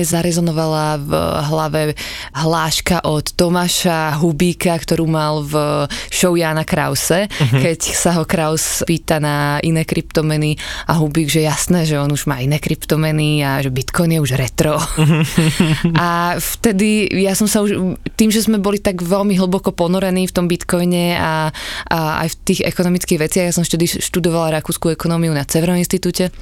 mne zarezonovala v hlave hláška od Tomáša Hubíka, ktorú mal v show Jana Krause, uh-huh. keď sa ho Kraus pýta na iné kryptomeny a Hubík, že jasné, že on už má iné kryptomeny a že Bitcoin je už retro. Uh-huh. a vtedy ja som sa už, tým, že sme boli tak veľmi hlboko ponorení v tom Bitcoine a, a aj v tých ekonomických veciach, ja som vtedy študovala rakúskú ekonómiu na Cevro institúte,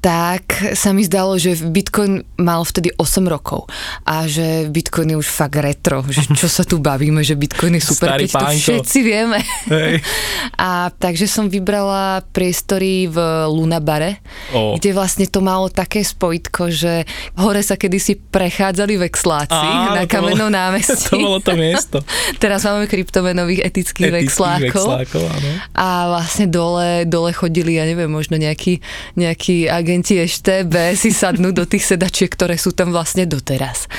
tak sa mi zdalo, že Bitcoin mal vtedy 8 rokov a že Bitcoin je už fakt retro, že čo sa tu bavíme, že Bitcoin je super, Starý keď pánko. to všetci vieme. Hej. A takže som vybrala priestory v Lunabare, oh. kde vlastne to malo také spojitko, že hore sa kedysi prechádzali vexláci Á, na kamennom námestí. To bolo to miesto. Teraz máme kryptomenových etických, etických vexlákov. vexlákov áno. A vlastne dole, dole chodili, ja neviem, možno nejaký, nejaký agenti EŠTB si sadnú do tých sedačiek, ktoré sú tam vlastne doteraz.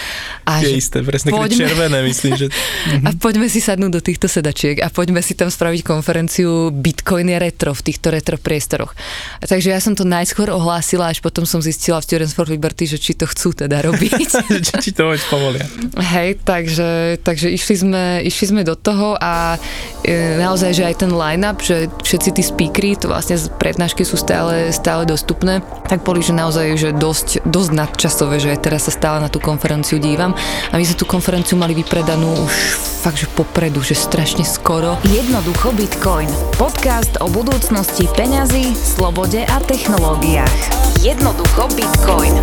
A je že isté, presne poďme, červené, myslím, že... A poďme si sadnúť do týchto sedačiek a poďme si tam spraviť konferenciu Bitcoin je retro v týchto retro priestoroch. A takže ja som to najskôr ohlásila, až potom som zistila v Students for Liberty, že či to chcú teda robiť. či to hoď povolia. Hej, takže, takže išli, sme, išli sme do toho a e, naozaj, že aj ten line-up, že všetci tí speakery, to vlastne prednášky sú stále, stále dostupné, tak boli, že naozaj že dosť, dosť nadčasové, že teraz sa stále na tú konferenciu dívam a my sme tú konferenciu mali vypredanú už fakt, že popredu, že strašne skoro. Jednoducho Bitcoin. Podcast o budúcnosti peňazí, slobode a technológiách. Jednoducho Bitcoin.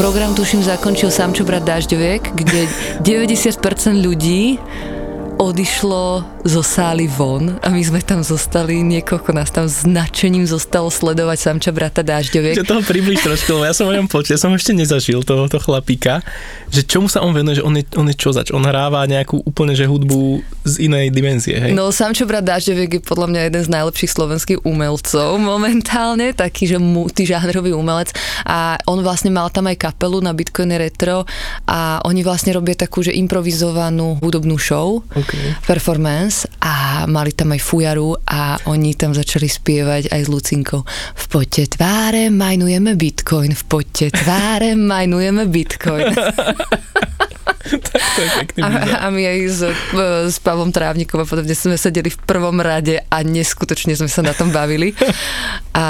Program tuším zakončil Samčo brat Dažďoviek, kde 90% ľudí odišlo zo sály von a my sme tam zostali, niekoľko nás tam značením zostalo sledovať samča brata Dážďoviek. Že toho približ trošku, ja som o ňom počul, ja som ešte nezažil tohoto chlapíka, že čomu sa on venuje, že on je, on je čo zač, on hráva nejakú úplne že hudbu z inej dimenzie, hej? No samčo brat Dážďoviek je podľa mňa jeden z najlepších slovenských umelcov momentálne, taký, že multižánrový umelec a on vlastne mal tam aj kapelu na Bitcoin Retro a oni vlastne robia takú, že improvizovanú hudobnú show. Okay okay. performance a mali tam aj fujaru a oni tam začali spievať aj s Lucinkou. V poďte tváre majnujeme bitcoin, v poďte tváre majnujeme bitcoin. tak to je pekný a, a my aj s, s Pavlom Trávnikom a podobne sme sedeli v prvom rade a neskutočne sme sa na tom bavili. A,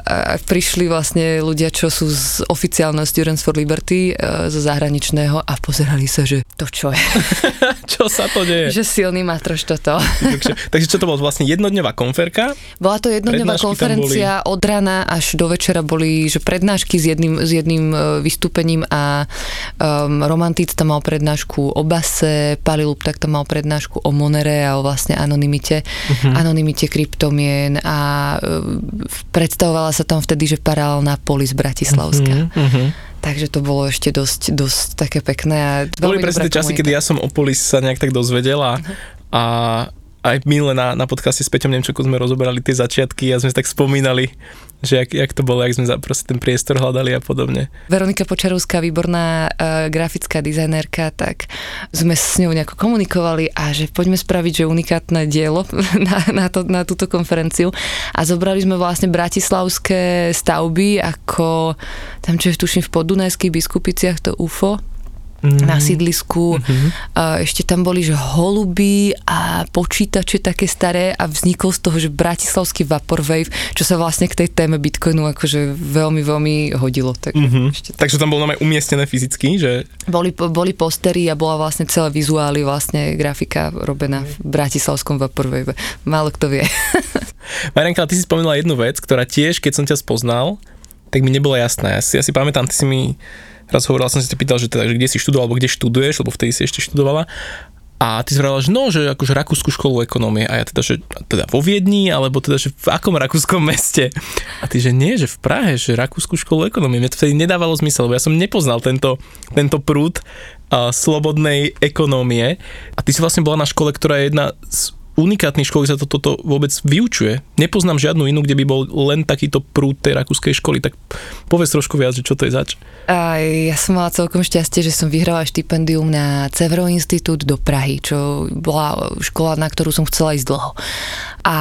a prišli vlastne ľudia, čo sú z oficiálneho Students for Liberty, e, zo zahraničného a pozerali sa, že to čo je. čo sa to deje? Že silný matroš toto. takže, takže čo to bolo vlastne jednodňová konferka? Bola to jednodňová konferencia, od rana až do večera boli že prednášky s jedným, s jedným e, vystúpením a um, romantic tam mal prednášku o base, Palilup tak tam mal prednášku o Monere a o vlastne anonimite, uh-huh. anonimite kryptomien a uh, predstavovala sa tam vtedy, že paralelná polis Bratislavská. Uh-huh, uh-huh. Takže to bolo ešte dosť, dosť také pekné. A boli presne časy, kedy ja som o polis sa nejak tak dozvedela uh-huh. a aj minule na, na podcaste s Peťom Nemčokom sme rozoberali tie začiatky a sme tak spomínali, že jak, jak to bolo, jak sme za proste ten priestor hľadali a podobne. Veronika Počarovská, výborná uh, grafická dizajnerka, tak sme s ňou nejako komunikovali a že poďme spraviť, že unikátne dielo na, na, to, na túto konferenciu a zobrali sme vlastne bratislavské stavby ako tam, čo je tuším v Podunajských biskupiciach, to UFO, mm. na sídlisku. Mm-hmm. Ešte tam boli, že holuby a počítače také staré a vznikol z toho, že bratislavský Vaporwave, čo sa vlastne k tej téme Bitcoinu akože veľmi, veľmi hodilo. Tak mm-hmm. ešte tak. Takže tam bolo aj umiestnené fyzicky, že? Boli, boli postery a bola vlastne celá vizuály, vlastne grafika robená v bratislavskom Vaporwave. Málo kto vie. Marianka, ty si spomínala jednu vec, ktorá tiež, keď som ťa spoznal, tak mi nebola jasná. Ja si, ja si pamätám, ty si mi raz hovoril, som si pýtal, že, teda, že kde si študoval, alebo kde študuješ, lebo vtedy si ešte študovala. A ty si hovorila, že no, že akože Rakúsku školu ekonómie a ja teda, že teda vo Viedni, alebo teda, že v akom rakúskom meste. A ty, že nie, že v Prahe, že Rakúsku školu ekonómie. Mne to vtedy nedávalo zmysel, lebo ja som nepoznal tento, tento prúd a, slobodnej ekonómie. A ty si vlastne bola na škole, ktorá je jedna z unikátnych škôl, sa to, toto vôbec vyučuje. Nepoznám žiadnu inú, kde by bol len takýto prúd tej rakúskej školy, tak povedz trošku viac, že čo to je zač. A ja som mala celkom šťastie, že som vyhrala štipendium na Cevro Institút do Prahy, čo bola škola, na ktorú som chcela ísť dlho. a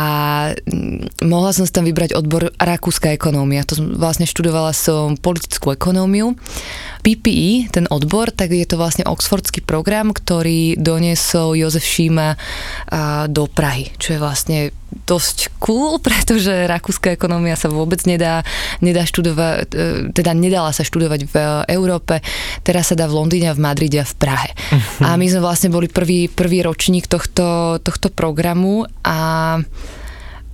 mm, mohla som si tam vybrať odbor rakúska ekonómia. To som, vlastne študovala som politickú ekonómiu. PPE, ten odbor, tak je to vlastne oxfordský program, ktorý doniesol Jozef Šíma do Prahy, čo je vlastne dosť cool, pretože rakúska ekonómia sa vôbec nedá, nedá študovať, e, teda nedala sa študovať v Európe, teraz sa dá v Londýne, v Madride a v Prahe. Uh-huh. A my sme vlastne boli prvý, prvý ročník tohto, tohto programu a,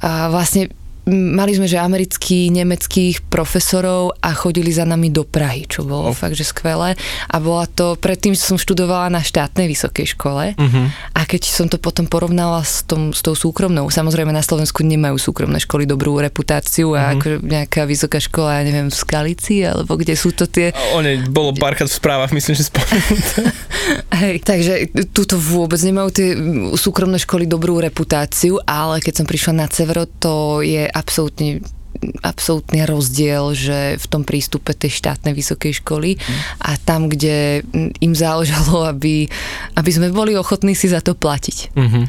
a vlastne mali sme, že amerických, nemeckých profesorov a chodili za nami do Prahy, čo bolo oh. fakt, že skvelé. A bola to, predtým som študovala na štátnej vysokej škole uh-huh. a keď som to potom porovnala s, tom, s tou súkromnou, samozrejme na Slovensku nemajú súkromné školy dobrú reputáciu a uh-huh. ako nejaká vysoká škola, ja neviem, v Skalici, alebo kde sú to tie... One bolo párkrát v správach, myslím, že spomenuté. Hej, takže túto vôbec nemajú tie súkromné školy dobrú reputáciu, ale keď som prišla na Cevro, to je absolútne absolútny rozdiel, že v tom prístupe tej štátnej vysokej školy a tam, kde im záležalo, aby, aby sme boli ochotní si za to platiť. Mm-hmm.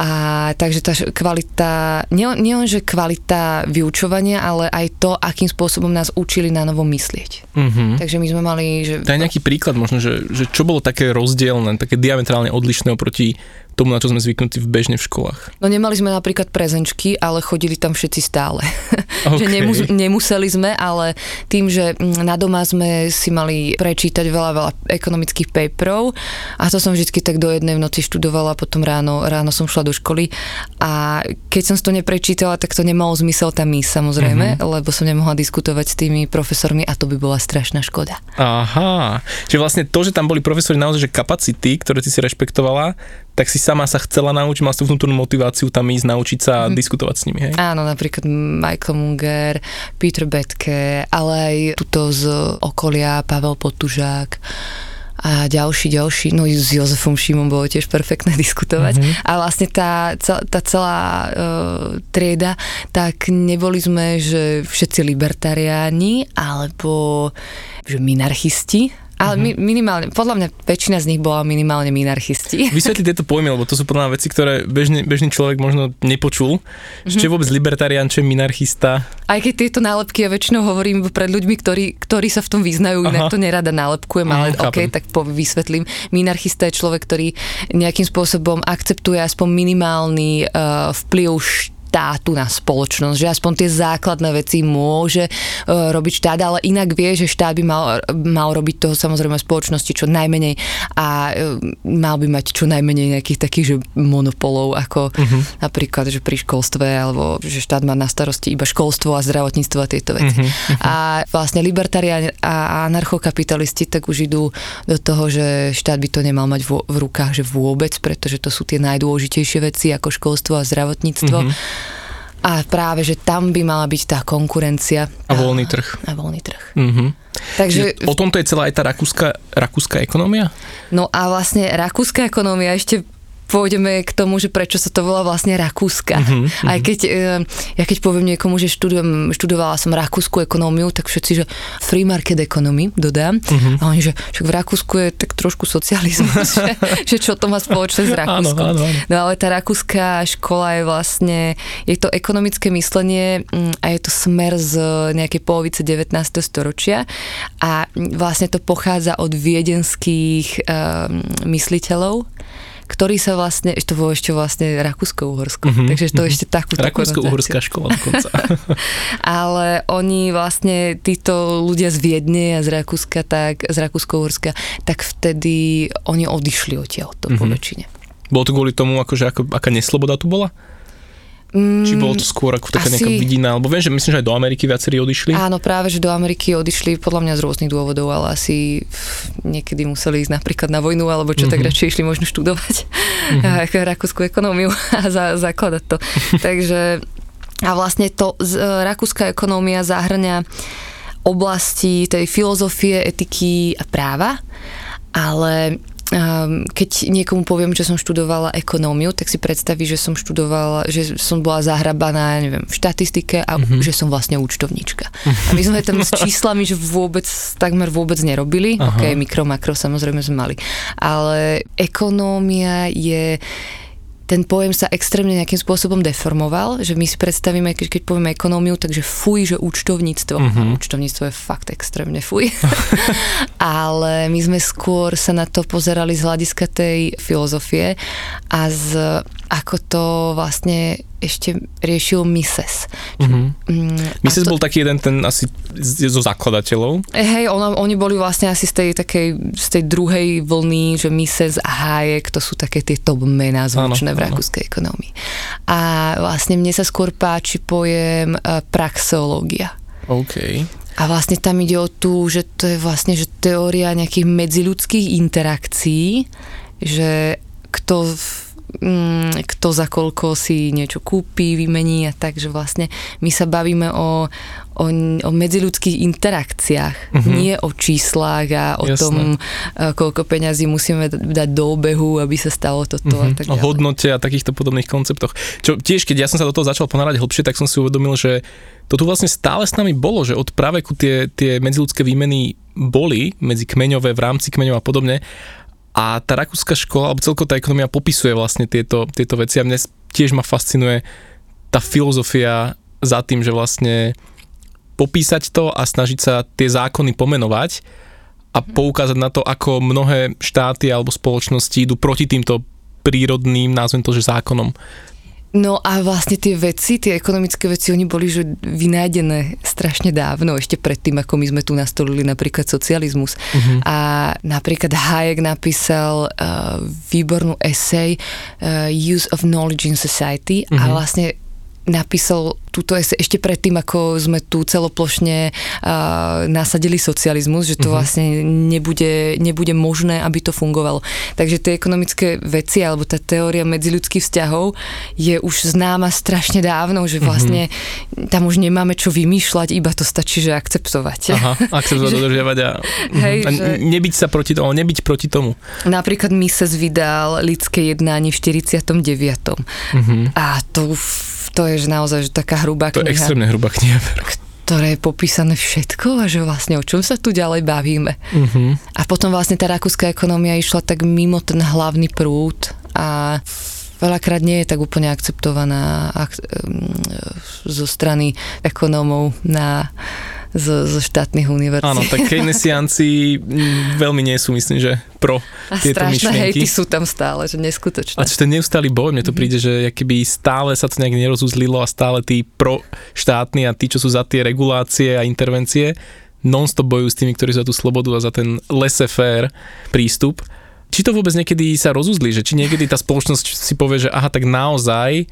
A takže tá kvalita, nie, nie že kvalita vyučovania, ale aj to, akým spôsobom nás učili na novo myslieť. Mm-hmm. Takže my sme mali... Že... Daj nejaký príklad možno, že, že čo bolo také rozdielne, také diametrálne odlišné oproti tomu, na čo sme zvyknutí v bežne v školách. No nemali sme napríklad prezenčky, ale chodili tam všetci stále. Okay. že nemus- nemuseli sme, ale tým, že mm, na doma sme si mali prečítať veľa, veľa ekonomických paperov a to som vždy tak do jednej v noci študovala, potom ráno, ráno som šla do školy a keď som to neprečítala, tak to nemalo zmysel tam ísť samozrejme, mm-hmm. lebo som nemohla diskutovať s tými profesormi a to by bola strašná škoda. Aha, čiže vlastne to, že tam boli profesori naozaj, že kapacity, ktoré ty si rešpektovala, tak si sama sa chcela naučiť, mal si vnútornú motiváciu tam ísť, naučiť sa mm. diskutovať s nimi, hej? Áno, napríklad Michael Munger, Peter Betke, ale aj tuto z okolia Pavel Potužák a ďalší, ďalší, no s Jozefom Šimom bolo tiež perfektné diskutovať. Mm-hmm. A vlastne tá, tá celá uh, trieda, tak neboli sme, že všetci libertariáni, alebo že minarchisti, ale uh-huh. mi, minimálne, podľa mňa väčšina z nich bola minimálne minarchisti. Vysvetli tieto pojmy, lebo to sú podľa mňa veci, ktoré bežný, bežný človek možno nepočul. Uh-huh. Čo je vôbec libertarián, čo je minarchista? Aj keď tieto nálepky ja väčšinou hovorím pred ľuďmi, ktorí, ktorí sa v tom vyznajú, Aha. inak to nerada nálepkujem, ale uh, OK, tak po, vysvetlím. Minarchista je človek, ktorý nejakým spôsobom akceptuje aspoň minimálny uh, vplyv štátu na spoločnosť, že aspoň tie základné veci môže uh, robiť štát, ale inak vie, že štát by mal, mal robiť toho samozrejme spoločnosti čo najmenej a uh, mal by mať čo najmenej nejakých takých že monopolov, ako uh-huh. napríklad, že pri školstve, alebo že štát má na starosti iba školstvo a zdravotníctvo a tieto veci. Uh-huh. A vlastne libertariáni a anarchokapitalisti tak už idú do toho, že štát by to nemal mať v, v rukách, že vôbec, pretože to sú tie najdôležitejšie veci ako školstvo a zdravotníctvo. Uh-huh a práve, že tam by mala byť tá konkurencia. A voľný trh. A voľný trh. Mm-hmm. Takže, o tomto je celá aj tá rakúska, rakúska ekonomia? No a vlastne rakúska ekonomia ešte pôjdeme k tomu, že prečo sa to volá vlastne Rakúska. Mm-hmm. Aj keď, eh, ja keď poviem niekomu, že študujem, študovala som rakúsku ekonómiu, tak všetci, že free market economy, dodám. Mm-hmm. A oni, že však v Rakúsku je tak trošku socializmus, že, že čo to má spoločné s Rakúskom. Áno, áno, áno. No ale tá rakúska škola je vlastne, je to ekonomické myslenie mm, a je to smer z nejakej polovice 19. storočia a vlastne to pochádza od viedenských um, mysliteľov, ktorý sa vlastne, to bolo ešte vlastne Rakúsko-Uhorsko, mm-hmm, takže to mm-hmm. ešte takú Rakúsko-Uhorská škola dokonca. Ale oni vlastne, títo ľudia z Viedne a z Rakúska, tak z Rakúsko-Uhorska, tak vtedy oni odišli odtiaľ to mm-hmm. po väčšine. Bolo to kvôli tomu, akože ako, aká nesloboda tu bola? Mm, Či bolo to skôr ako taká asi... nejaká vidina, alebo viem, že myslím, že aj do Ameriky viacerí odišli. Áno, práve, že do Ameriky odišli podľa mňa z rôznych dôvodov, ale asi niekedy museli ísť napríklad na vojnu, alebo čo, mm-hmm. tak radšej išli možno študovať mm-hmm. rakúsku ekonómiu a za, zakladať to. Takže a vlastne to z, uh, rakúska ekonómia zahrňa oblasti tej filozofie, etiky a práva, ale keď niekomu poviem, že som študovala ekonómiu, tak si predstaví, že som študovala, že som bola zahrabaná, neviem, v štatistike a mm-hmm. že som vlastne účtovníčka. A my sme tam s číslami, že vôbec, takmer vôbec nerobili. Aha. Ok, mikro, makro samozrejme sme mali. Ale ekonómia je ten pojem sa extrémne nejakým spôsobom deformoval, že my si predstavíme, keď, keď povieme ekonómiu, takže fuj, že účtovníctvo. Uh-huh. Účtovníctvo je fakt extrémne fuj. Ale my sme skôr sa na to pozerali z hľadiska tej filozofie a z ako to vlastne ešte riešil Mises. Mm-hmm. Mises to... bol taký jeden ten asi zo zakladateľov. Hej, ono, oni boli vlastne asi z tej, takej, z tej druhej vlny, že Mises a Hayek, to sú také tie top mená zvučné v rakúskej ekonomii. A vlastne mne sa skôr páči pojem uh, praxeológia. OK. A vlastne tam ide o tú, že to je vlastne že teória nejakých medziludských interakcií, že kto mm, kto za koľko si niečo kúpi, vymení a tak, že vlastne my sa bavíme o, o, o medziludských interakciách, uh-huh. nie o číslach a o Jasné. tom, koľko peňazí musíme dať do obehu, aby sa stalo toto uh-huh. a mhm. tak ďalej. O hodnote a takýchto podobných konceptoch. Čo tiež, keď ja som sa do toho začal ponárať hlbšie, tak som si uvedomil, že to tu vlastne stále s nami bolo, že od praveku tie, tie medziludské výmeny boli medzi kmeňové, v rámci kmeňov a podobne a tá rakúska škola, alebo celko tá ekonomia popisuje vlastne tieto, tieto veci a mne tiež ma fascinuje tá filozofia za tým, že vlastne popísať to a snažiť sa tie zákony pomenovať a mhm. poukázať na to, ako mnohé štáty alebo spoločnosti idú proti týmto prírodným, názvem to, že zákonom. No a vlastne tie veci, tie ekonomické veci, oni boli že vynájdené strašne dávno, ešte predtým, ako my sme tu nastolili napríklad socializmus. Uh-huh. A napríklad Hayek napísal uh, výbornú esej uh, Use of Knowledge in Society uh-huh. a mhm. vlastne napísal túto ešte predtým, ako sme tu celoplošne uh, nasadili socializmus, že to uh-huh. vlastne nebude, nebude možné, aby to fungovalo. Takže tie ekonomické veci alebo tá teória medziľudských vzťahov je už známa strašne dávno, že vlastne uh-huh. tam už nemáme čo vymýšľať, iba to stačí, že akceptovať. Aha, akceptovať, dodržiavať a, hej, a že... nebyť sa proti tomu, nebyť proti tomu. Napríklad Mises vydal lidské jednání v 49. Uh-huh. A to to je že naozaj že taká hrubá kniha. To je extrémne hrubá kniha. ktoré je popísané všetko a že vlastne o čom sa tu ďalej bavíme. Uh-huh. A potom vlastne tá rakúska ekonomia išla tak mimo ten hlavný prúd a veľakrát nie je tak úplne akceptovaná ak- zo strany ekonómov na zo, zo štátnych univerzít. Áno, tak keynesianci veľmi nie sú, myslím, že pro a tieto myšlienky. hejty sú tam stále, že neskutočné. A ten neustály boj, mne to mm-hmm. príde, že keby stále sa to nejak nerozuzlilo a stále tí pro štátni a tí, čo sú za tie regulácie a intervencie, non-stop bojujú s tými, ktorí za tú slobodu a za ten laissez-faire prístup. Či to vôbec niekedy sa rozuzli, že či niekedy tá spoločnosť si povie, že aha, tak naozaj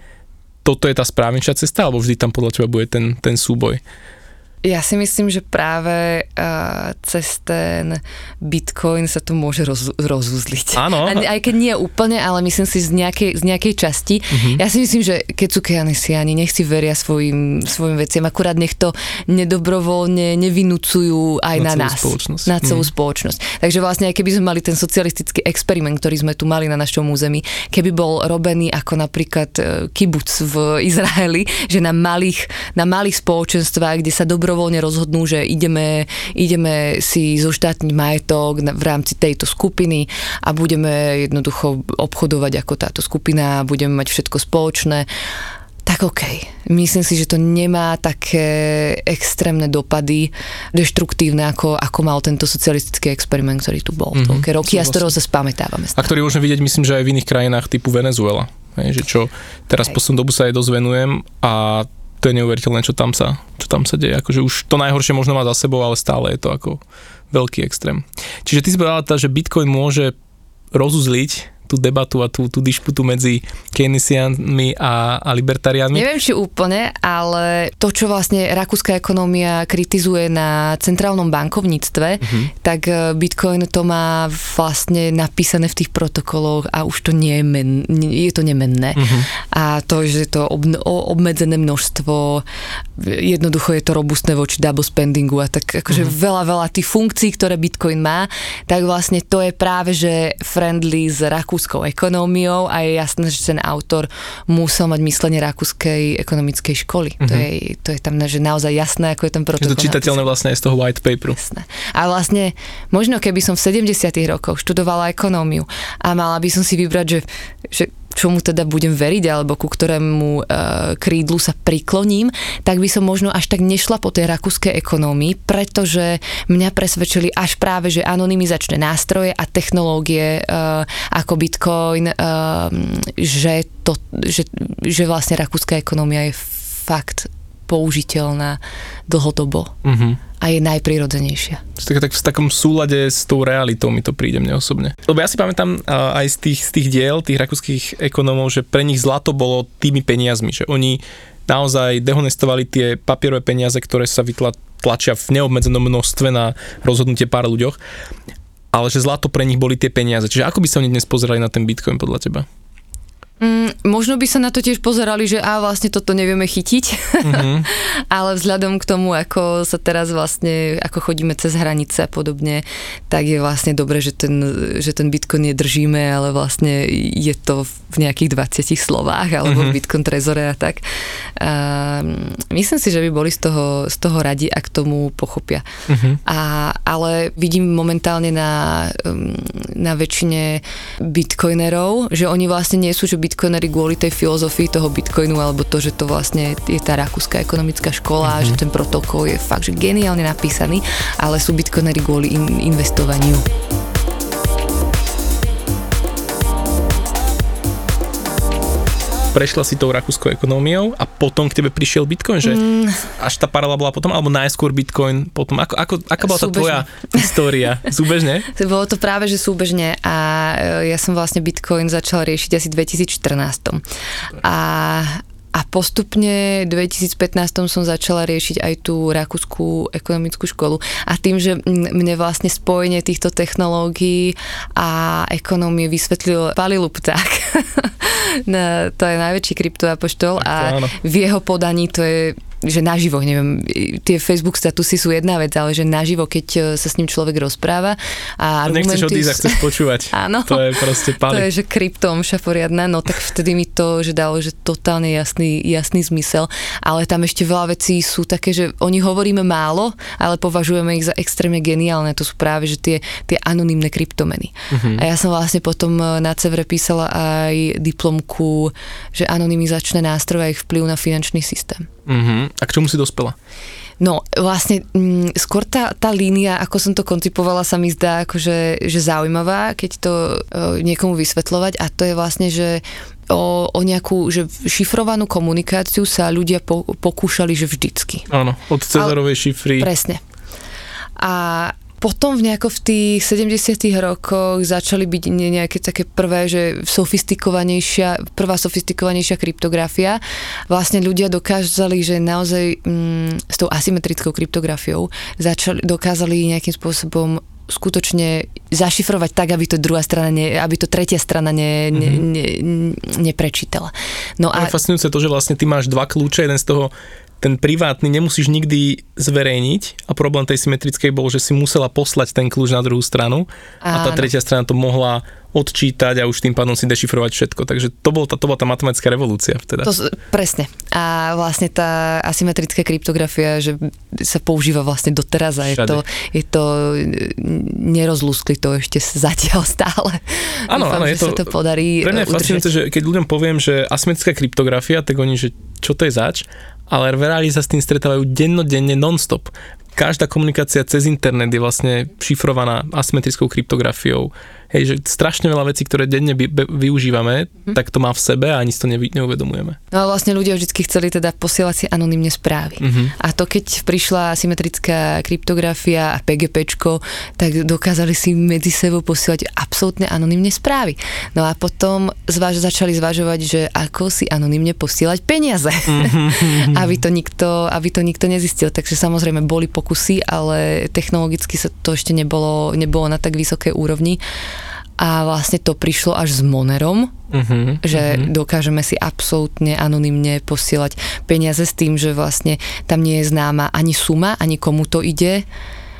toto je tá správnejšia cesta, alebo vždy tam podľa teba bude ten, ten súboj? Ja si myslím, že práve uh, cez ten Bitcoin sa to môže roz, rozuzliť. Áno. Aj keď nie úplne, ale myslím si z nejakej, z nejakej časti. Uh-huh. Ja si myslím, že keď sú keanesiani, nech si veria svojim, svojim veciam, akurát nech to nedobrovoľne nevinúcujú aj na, na nás. Spoločnosť. Na celú uh-huh. spoločnosť. Takže vlastne aj keby sme mali ten socialistický experiment, ktorý sme tu mali na našom území, keby bol robený ako napríklad e, kibuc v Izraeli, že na malých, na malých spoločenstvách, kde sa dobro dobrovoľne rozhodnú, že ideme, ideme si zoštátniť majetok v rámci tejto skupiny a budeme jednoducho obchodovať ako táto skupina, budeme mať všetko spoločné tak OK. Myslím si, že to nemá také extrémne dopady deštruktívne, ako, ako mal tento socialistický experiment, ktorý tu bol. Mm-hmm. Toľké roky a z ktorého sa spamätávame. A ktorý môžeme vidieť, myslím, že aj v iných krajinách typu Venezuela. Hej, že čo teraz poslednú dobu sa aj dozvenujem a to je neuveriteľné, čo tam sa, čo tam sa deje. Akože už to najhoršie možno má za sebou, ale stále je to ako veľký extrém. Čiže ty si povedala, že Bitcoin môže rozuzliť tú debatu a tú, tú dišputu medzi keynesianmi a, a libertariánmi? Neviem, či úplne, ale to, čo vlastne rakúska ekonómia kritizuje na centrálnom bankovníctve, uh-huh. tak e, Bitcoin to má vlastne napísané v tých protokoloch a už to nie je, men, je to nemenné. Uh-huh. A to, že je to ob, obmedzené množstvo, jednoducho je to robustné voči double spendingu a tak akože uh-huh. veľa, veľa tých funkcií, ktoré Bitcoin má, tak vlastne to je práve, že friendly z Rakúska rakúskou ekonómiou a je jasné, že ten autor musel mať myslenie rakúskej ekonomickej školy. Mm-hmm. To, mhm. je, to je tam že naozaj jasné, ako je ten protokol. Je to čitateľné vlastne aj z toho white paperu. Jasné. A vlastne, možno keby som v 70 rokoch študovala ekonómiu a mala by som si vybrať, že, že čomu teda budem veriť alebo ku ktorému uh, krídlu sa prikloním, tak by som možno až tak nešla po tej rakúskej ekonómii, pretože mňa presvedčili až práve, že anonymizačné nástroje a technológie uh, ako Bitcoin, uh, že, to, že, že vlastne rakúska ekonómia je fakt použiteľná dlhodobo. Uh-huh a je najprirodzenejšia. Tak, tak v takom súlade s tou realitou mi to príde mne osobne. Lebo ja si pamätám aj z tých, z tých diel, tých rakúskych ekonómov, že pre nich zlato bolo tými peniazmi, že oni naozaj dehonestovali tie papierové peniaze, ktoré sa vytlačia v neobmedzenom množstve na rozhodnutie pár ľuďoch, ale že zlato pre nich boli tie peniaze. Čiže ako by sa oni dnes pozerali na ten Bitcoin podľa teba? Mm, možno by sa na to tiež pozerali, že a vlastne toto nevieme chytiť, mm-hmm. ale vzhľadom k tomu, ako sa teraz vlastne, ako chodíme cez hranice a podobne, tak je vlastne dobre, že ten, že ten Bitcoin nedržíme, ale vlastne je to v nejakých 20 slovách, alebo mm-hmm. v Bitcoin trezore a tak. A myslím si, že by boli z toho, z toho radi, ak tomu pochopia. Mm-hmm. A, ale vidím momentálne na, na väčšine bitcoinerov, že oni vlastne nie sú, že by bitcoinery kvôli tej filozofii toho bitcoinu alebo to, že to vlastne je tá rakúska ekonomická škola mm-hmm. že ten protokol je fakt, že geniálne napísaný, ale sú bitcoinery kvôli in- investovaniu. Prešla si tou rakúskou ekonómiou a potom k tebe prišiel Bitcoin, že mm. až tá paralela bola potom, alebo najskôr Bitcoin potom, ako, ako, aká bola tá tvoja história? Súbežne? Bolo to práve, že súbežne a e, ja som vlastne Bitcoin začala riešiť asi v 2014. A a postupne v 2015 som začala riešiť aj tú rakúskú ekonomickú školu. A tým, že mne vlastne spojenie týchto technológií a ekonómie vysvetlil Pali Lupták. no, to je najväčší kryptoapoštol a v jeho podaní to je že naživo, neviem, tie Facebook statusy sú jedna vec, ale že naživo, keď e, sa s ním človek rozpráva a argumenty... Nechceš odísť chceš počúvať. Áno. To je proste pali. To je, že kryptomša poriadna, no tak vtedy mi to, že dalo, že totálne jasný, jasný zmysel, ale tam ešte veľa vecí sú také, že o nich hovoríme málo, ale považujeme ich za extrémne geniálne, to sú práve, že tie, tie anonimné kryptomeny. Uh-huh. A ja som vlastne potom e, na Cevre písala aj diplomku, že anonymizačné nástroje a ich vplyv na finančný systém. Uh-huh. A k čomu si dospela? No, vlastne m, mm, skôr tá, tá línia, ako som to koncipovala, sa mi zdá akože že zaujímavá, keď to e, niekomu vysvetľovať a to je vlastne, že o, o nejakú že šifrovanú komunikáciu sa ľudia po, pokúšali, že vždycky. Áno, od Cezarovej šifry. Presne. A potom v nejako v tých 70 rokoch začali byť nejaké také prvé, že sofistikovanejšia, prvá sofistikovanejšia kryptografia. Vlastne ľudia dokázali, že naozaj mm, s tou asymetrickou kryptografiou začali, dokázali nejakým spôsobom skutočne zašifrovať tak, aby to druhá strana, ne, aby to tretia strana ne, ne, mm-hmm. ne, neprečítala. No a... Je fascinujúce to, že vlastne ty máš dva kľúče, jeden z toho ten privátny nemusíš nikdy zverejniť a problém tej symetrickej bol, že si musela poslať ten kľúč na druhú stranu Áno. a tá tretia strana to mohla odčítať a už tým pádom si dešifrovať všetko. Takže to, bol tá, to bola tá matematická revolúcia vtedy. To, presne. A vlastne tá asymetrická kryptografia, že sa používa vlastne doteraz a je to, je to nerozlúskli to ešte zatiaľ stále. Áno, áno, je to, to podarí Pre mňa je fascinujúce, že keď ľuďom poviem, že asymetrická kryptografia, tak oni, že čo to je zač? Ale v reáli sa s tým stretávajú dennodenne non-stop každá komunikácia cez internet je vlastne šifrovaná asymetrickou kryptografiou. Hej, že strašne veľa vecí, ktoré denne by, by, využívame, hm. tak to má v sebe a ani si to nevy, neuvedomujeme. No a vlastne ľudia vždy chceli teda posielať si anonymne správy. Uh-huh. A to keď prišla asymetrická kryptografia a PGPčko, tak dokázali si medzi sebou posielať absolútne anonymne správy. No a potom zvaž, začali zvažovať, že ako si anonymne posielať peniaze. Uh-huh. aby, to nikto, aby to nikto nezistil. Takže samozrejme boli pokusy, ale technologicky sa to ešte nebolo, nebolo na tak vysokej úrovni. A vlastne to prišlo až s Monerom, uh-huh, že uh-huh. dokážeme si absolútne anonymne posielať peniaze s tým, že vlastne tam nie je známa ani suma, ani komu to ide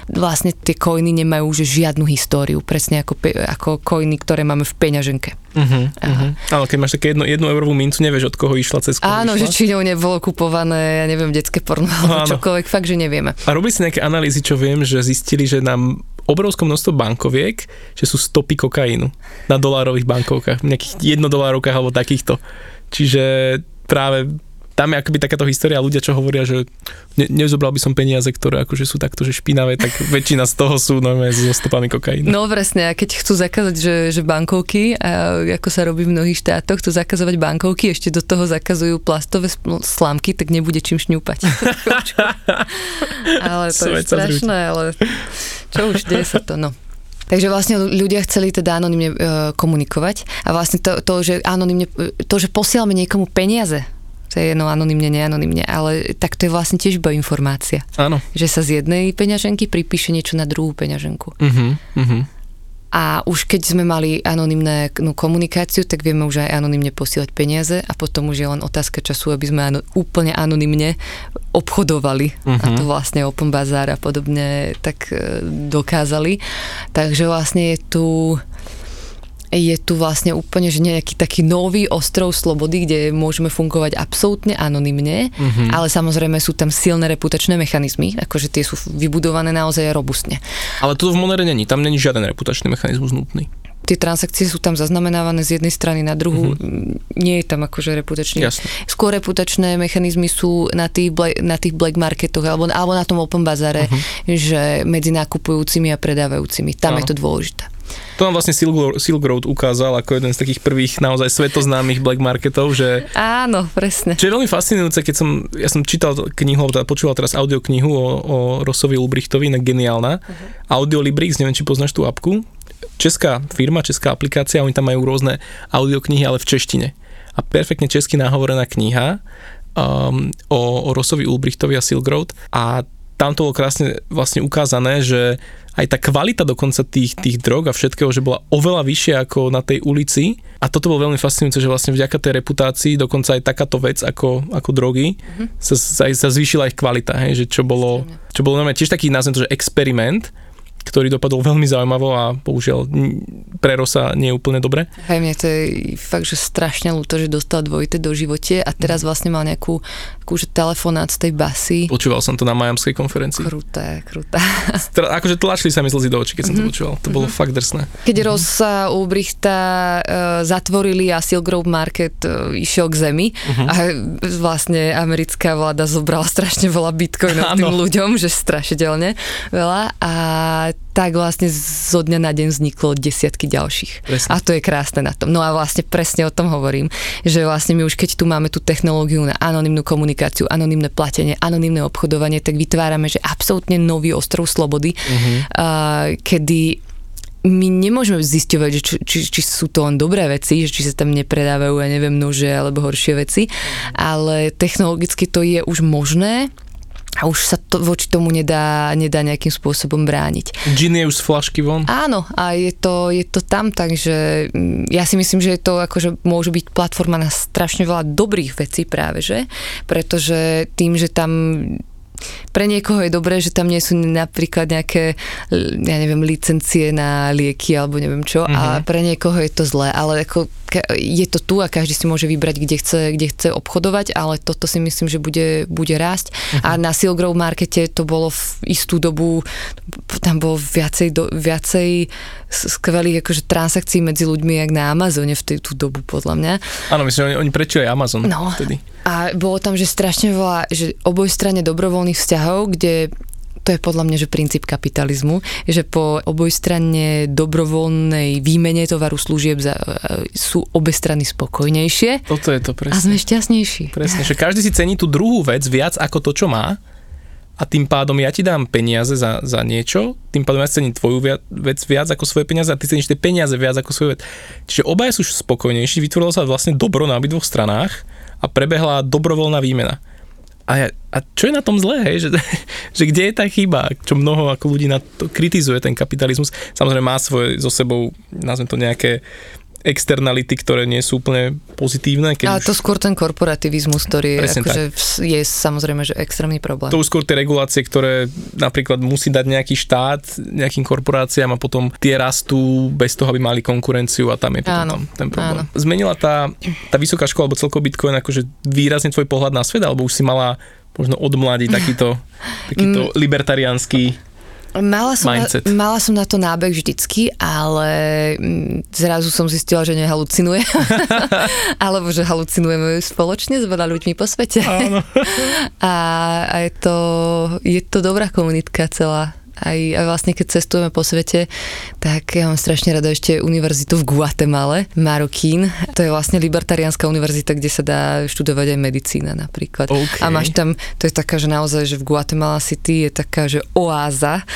vlastne tie koiny nemajú už žiadnu históriu, presne ako, ako koiny, ktoré máme v peňaženke. Uh-huh, uh-huh. Ale keď máš také jednu, jednu eurovú mincu, nevieš od koho išla, cez koho Áno, išla? že či ňou nebolo kupované, ja neviem, detské porno alebo čokoľvek, fakt, že nevieme. A robili si nejaké analýzy, čo viem, že zistili, že nám obrovské množstvo bankoviek, že sú stopy kokainu na dolárových bankovkách, nejakých jednodolárovkách alebo takýchto. Čiže práve tam je akoby takáto história ľudia, čo hovoria, že ne, nezobral by som peniaze, ktoré akože sú takto, že špinavé, tak väčšina z toho sú normálne so stopami kokainu. No presne, a keď chcú zakázať, že, že bankovky, a ako sa robí v mnohých štátoch, chcú zakazovať bankovky, ešte do toho zakazujú plastové slámky, tak nebude čím šňúpať. ale to Svet je strašné, ale čo už, deje sa to, no. Takže vlastne ľudia chceli teda anonimne e, komunikovať a vlastne to, to, že anonimne, to, že posielame niekomu peniaze to je no anonimne, neanonimne, ale tak to je vlastne tiež iba informácia. Áno. Že sa z jednej peňaženky pripíše niečo na druhú peňaženku. Uh-huh, uh-huh. A už keď sme mali anonimné no, komunikáciu, tak vieme už aj anonimne posielať peniaze a potom už je len otázka času, aby sme ano, úplne anonimne obchodovali uh-huh. a to vlastne Open Bazaar a podobne tak e, dokázali. Takže vlastne je tu je tu vlastne úplne že nejaký taký nový ostrov slobody, kde môžeme fungovať absolútne anonymne, mm-hmm. ale samozrejme sú tam silné reputačné mechanizmy, akože tie sú vybudované naozaj robustne. Ale to v Monere není, tam není žiaden reputačný mechanizmus nutný tie transakcie sú tam zaznamenávané z jednej strany na druhú. Mm-hmm. Nie je tam akože reputačný. Jasne. Skôr reputačné mechanizmy sú na tých, black, na tých black marketoch alebo, alebo na tom open bazare, uh-huh. že medzi nákupujúcimi a predávajúcimi. Tam ano. je to dôležité. To nám vlastne Silk, Silk Road ukázal ako jeden z takých prvých naozaj svetoznámych black marketov, že... Áno, presne. Čo je veľmi fascinujúce, keď som, ja som čítal knihu, alebo teda počúval teraz audioknihu o, o Rosovi Ulbrichtovi, ne geniálna. Uh-huh. Audiolibrix, neviem, či poznáš tú apku. Česká firma, česká aplikácia, oni tam majú rôzne audioknihy, ale v češtine. A perfektne česky nahovorená kniha um, o, o Rosovi Ulbrichtovi a Silk Road. A tam to bolo krásne vlastne ukázané, že aj tá kvalita dokonca tých, tých drog a všetkého, že bola oveľa vyššia ako na tej ulici. A toto bolo veľmi fascinujúce, že vlastne vďaka tej reputácii dokonca aj takáto vec ako, ako drogy mm-hmm. sa, sa, sa zvýšila ich kvalita, hej, že čo bolo, čo bolo normálne tiež taký názvem to, že experiment, ktorý dopadol veľmi zaujímavo a bohužiaľ pre Rosa nie je úplne dobre. Hej, mne to je fakt, že strašne ľúto, že dostal dvojité do živote a teraz vlastne mal nejakú akože telefonát z tej basy. Počúval som to na majamskej konferencii. Kruté, kruté. Stra- akože tlačili sa mi slzy do očí, keď som mm-hmm. to mhm. počúval. To bolo mm-hmm. fakt drsné. Keď mm-hmm. Rosa Ulbrichta uh, zatvorili a Silk Road Market uh, išiel k zemi mm-hmm. a vlastne americká vláda zobrala strašne veľa bitcoinov tým ľuďom, že strašidelne veľa a tak vlastne zo dňa na deň vzniklo desiatky ďalších. Presne. A to je krásne na tom. No a vlastne presne o tom hovorím, že vlastne my už keď tu máme tú technológiu na anonimnú komunikáciu, anonimné platenie, anonimné obchodovanie, tak vytvárame, že absolútne nový ostrov slobody, uh-huh. uh, kedy my nemôžeme zisťovať, že či, či, či sú to len dobré veci, že či sa tam nepredávajú, ja neviem, nože alebo horšie veci, ale technologicky to je už možné a už sa to voči tomu nedá, nedá nejakým spôsobom brániť. Gin je už z flašky von? Áno, a je to, je to tam, takže mm, ja si myslím, že to akože môže byť platforma na strašne veľa dobrých vecí práve, že? Pretože tým, že tam pre niekoho je dobré, že tam nie sú napríklad nejaké, ja neviem, licencie na lieky alebo neviem čo mm-hmm. a mhm. pre niekoho je to zlé, ale ako je to tu a každý si môže vybrať, kde chce, kde chce obchodovať, ale toto si myslím, že bude, bude rásť. Uh-huh. A na Silk Road markete to bolo v istú dobu, tam bolo viacej, do, viacej skvelých akože transakcií medzi ľuďmi, jak na Amazone v tú dobu, podľa mňa. Áno, myslím, oni, oni prečo aj Amazon no, vtedy. A bolo tam, že strašne veľa, že obojstranne dobrovoľných vzťahov, kde to je podľa mňa, že princíp kapitalizmu, že po obojstranne dobrovoľnej výmene tovaru služieb za, e, sú obe strany spokojnejšie. Toto je to presne. A sme šťastnejší. Presne, že každý si cení tú druhú vec viac ako to, čo má a tým pádom ja ti dám peniaze za, za niečo, tým pádom ja cením tvoju viac, vec viac ako svoje peniaze a ty ceníš tie peniaze viac ako svoju vec. Čiže obaja sú spokojnejší, vytvorilo sa vlastne dobro na obidvoch stranách a prebehla dobrovoľná výmena. A, ja, a čo je na tom zlé, hej? Že, že kde je tá chyba, čo mnoho ako ľudí na to kritizuje ten kapitalizmus. Samozrejme má svoje so sebou, nazvem to nejaké externality, ktoré nie sú úplne pozitívne. Keď Ale to už... skôr ten korporativizmus, ktorý je, akože je samozrejme že extrémny problém. To už skôr tie regulácie, ktoré napríklad musí dať nejaký štát nejakým korporáciám a potom tie rastú bez toho, aby mali konkurenciu a tam je potom áno, tam ten problém. Áno. Zmenila tá, tá vysoká škola alebo celkovo Bitcoin akože výrazne tvoj pohľad na svet, alebo už si mala možno odmladiť takýto, takýto mm. libertariánsky Mala som, na, mindset. mala som na to nábeh vždycky, ale mm, zrazu som zistila, že nehalucinuje. Alebo že halucinujeme spoločne s veľa ľuďmi po svete. Áno. a, a je, to, je to dobrá komunitka celá. Aj, aj vlastne keď cestujeme po svete, tak ja mám strašne rada ešte univerzitu v Guatemale, Marokín. To je vlastne libertariánska univerzita, kde sa dá študovať aj medicína napríklad. OK. A máš tam, to je taká, že naozaj, že v Guatemala City je taká, že oáza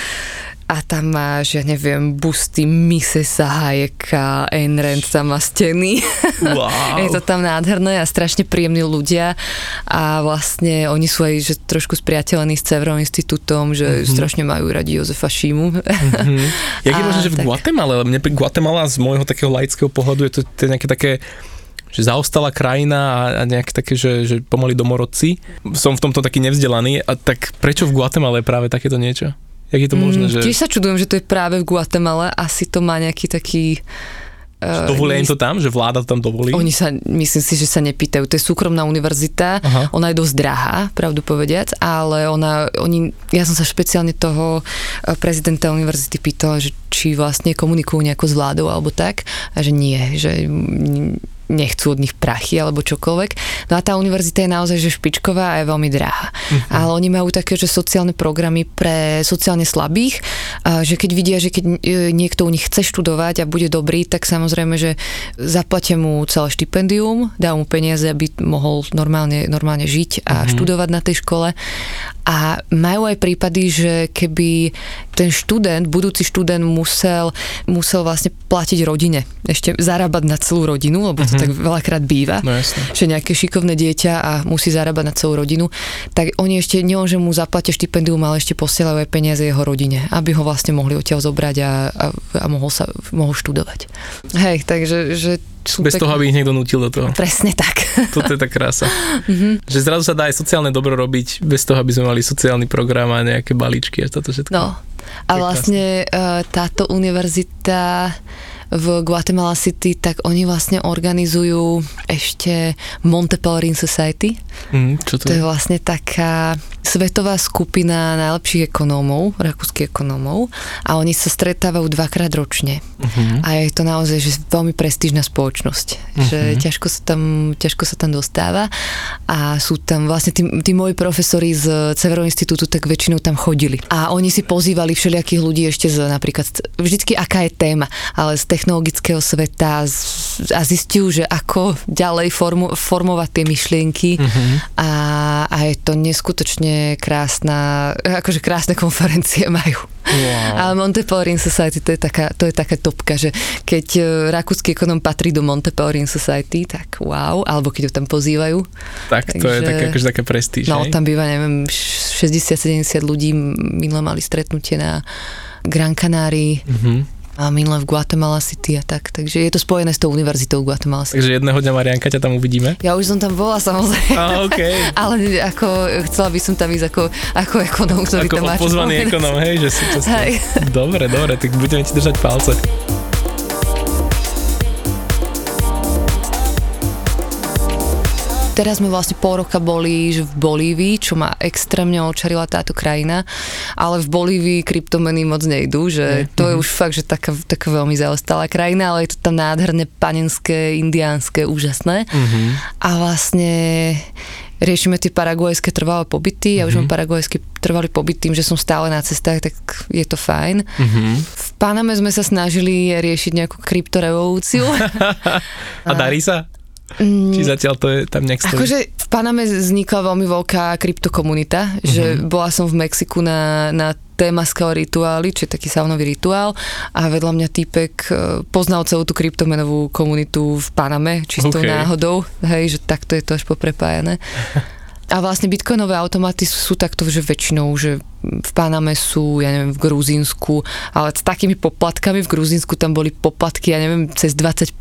a tam máš, ja neviem, busty Misesa Hayeka, Ayn Rand tam má steny. Wow. je to tam nádherné a strašne príjemní ľudia a vlastne oni sú aj že trošku spriateľení s Cevrom institútom, že Mhm. mm-hmm. strašne majú radi Jozefa Šímu. Hm. Jak je možné, že v tak- Guatemala, mne pri Guatemala z môjho takého laického pohľadu je to, to je nejaké také že zaostala krajina a, a nejaké také, že, že pomaly domorodci. Som v tomto taký nevzdelaný a tak prečo v Guatemala je práve takéto niečo? Jak je to možné, že, Mm, Tiež sa čudujem, že to je práve v Guatemala, asi to má nejaký taký... že eh, dovolia im to tam, že vláda to tam dovolí? Oni sa, myslím si, že sa nepýtajú. To je súkromná univerzita, Aha. ona je dosť drahá, pravdu povediac, ale ona, oni, ja som sa špeciálne toho eh, prezidenta univerzity pýtala, že či vlastne komunikujú nejako s vládou alebo tak, a že nie, že nechcú od nich prachy alebo čokoľvek. No a tá univerzita je naozaj že špičková a je veľmi drahá. Uh-huh. Ale oni majú také, že sociálne programy pre sociálne slabých, a že keď vidia, že keď e, niekto u nich chce študovať a bude dobrý, tak samozrejme, že zaplatia mu celé štipendium, dá mu peniaze, aby mohol normálne, normálne žiť a uh-huh. študovať na tej škole. A majú aj prípady, že keby ten študent, budúci študent musel, musel vlastne platiť rodine, ešte zarábať na celú rodinu, lebo to tak veľakrát býva, No jasne. že nejaké šikovné dieťa a musí zarábať na celú rodinu, tak oni ešte nie, že mu zaplatia štipendium, ale ešte posielajú aj peniaze jeho rodine, aby ho vlastne mohli odtiaľ zobrať a, a, a mohol sa mohol študovať. Hej, takže že sú Bez toho, aby ich niekto nutil do toho. Presne tak. Toto je tá krása. Mhm. Že zrazu sa dá aj sociálne dobro robiť bez toho, aby sme mali sociálny program a nejaké balíčky a toto všetko. No. A vlastne uh, táto univerzita v Guatemala City, tak oni vlastne organizujú ešte Monte Pelerin Society. Mm, čo to To je? je vlastne taká svetová skupina najlepších ekonómov, rakúskych ekonómov a oni sa stretávajú dvakrát ročne. Uh-huh. A je to naozaj že veľmi prestížna spoločnosť, uh-huh. že ťažko sa, tam, ťažko sa tam dostáva a sú tam vlastne tí, tí moji profesori z Cevero institútu tak väčšinou tam chodili. A oni si pozývali všelijakých ľudí ešte z napríklad, vždycky aká je téma, ale z technologického sveta a zistiu, že ako ďalej formu, formovať tie myšlienky uh-huh. a, a je to neskutočne krásna, akože krásne konferencie majú. Wow. A Monte Pelerin Society, to je taká, to je taká topka, že keď e, rakúsky ekonom patrí do Monte Pelerin Society, tak wow, alebo keď ho tam pozývajú. Tak to je Takže- také, akože také prestíž. No, tam býva, neviem, 60-70 ľudí, minule mali stretnutie na Gran Canárii Mhm. A minule v Guatemala City a tak, takže je to spojené s tou univerzitou Guatemala City. Takže jedného dňa Marianka ťa tam uvidíme. Ja už som tam bola samozrejme. A, OK. Ale ako, chcela by som tam ísť ako, ako ekonom, ktorý Ako tam má pozvaný ekonom, hej, že si to Hej. Dobre, dobre, tak budeme ti držať palce. Teraz sme vlastne pol roka boli v Bolívii, čo ma extrémne očarila táto krajina, ale v Bolívii kryptomeny moc nejdú, že to je už fakt, že taká, taká veľmi zaostalá krajina, ale je to tam nádherné panenské, indiánske, úžasné. A vlastne riešime tie paraguajské trvalé pobyty. Ja už mám paraguajský trvalý pobyt tým, že som stále na cestách, tak je to fajn. V Paname sme sa snažili riešiť nejakú kryptorevolúciu. A darí sa? Či zatiaľ to je tam nejak stojí? Mm. Akože v Paname vznikla veľmi veľká kryptokomunita, že bola som v Mexiku na, na témaskal rituály, či taký saunový rituál a vedľa mňa týpek e, poznal celú tú kryptomenovú komunitu v Paname, čisto OK. náhodou, hej, že takto je to až poprepájané. A vlastne bitcoinové automaty sú takto, že väčšinou, že v Paname sú, ja neviem, v Gruzínsku, ale s takými poplatkami v Gruzínsku tam boli poplatky, ja neviem, cez 20%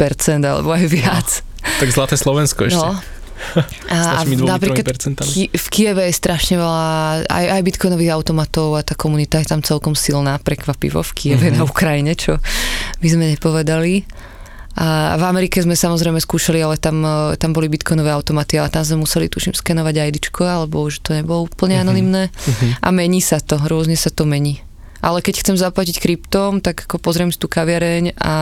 alebo aj viac. Tak zlaté Slovensko ešte. No. A, dvomi, napríklad. Ki- v Kieve je strašne veľa aj, aj bitcoinových automatov a tá komunita je tam celkom silná, prekvapivo v Kieve Mhm. na Ukrajine, čo by sme nepovedali. A v Amerike sme samozrejme skúšali, ale tam, e, tam boli bitcoinové automaty, ale tam sme museli, tuším, skenovať IDčko, alebo že to nebolo úplne Mhm. anonymné. A mení sa to, rôzne sa to mení. Ale keď chcem zaplatiť kryptom, tak ako pozriem si tú kaviareň a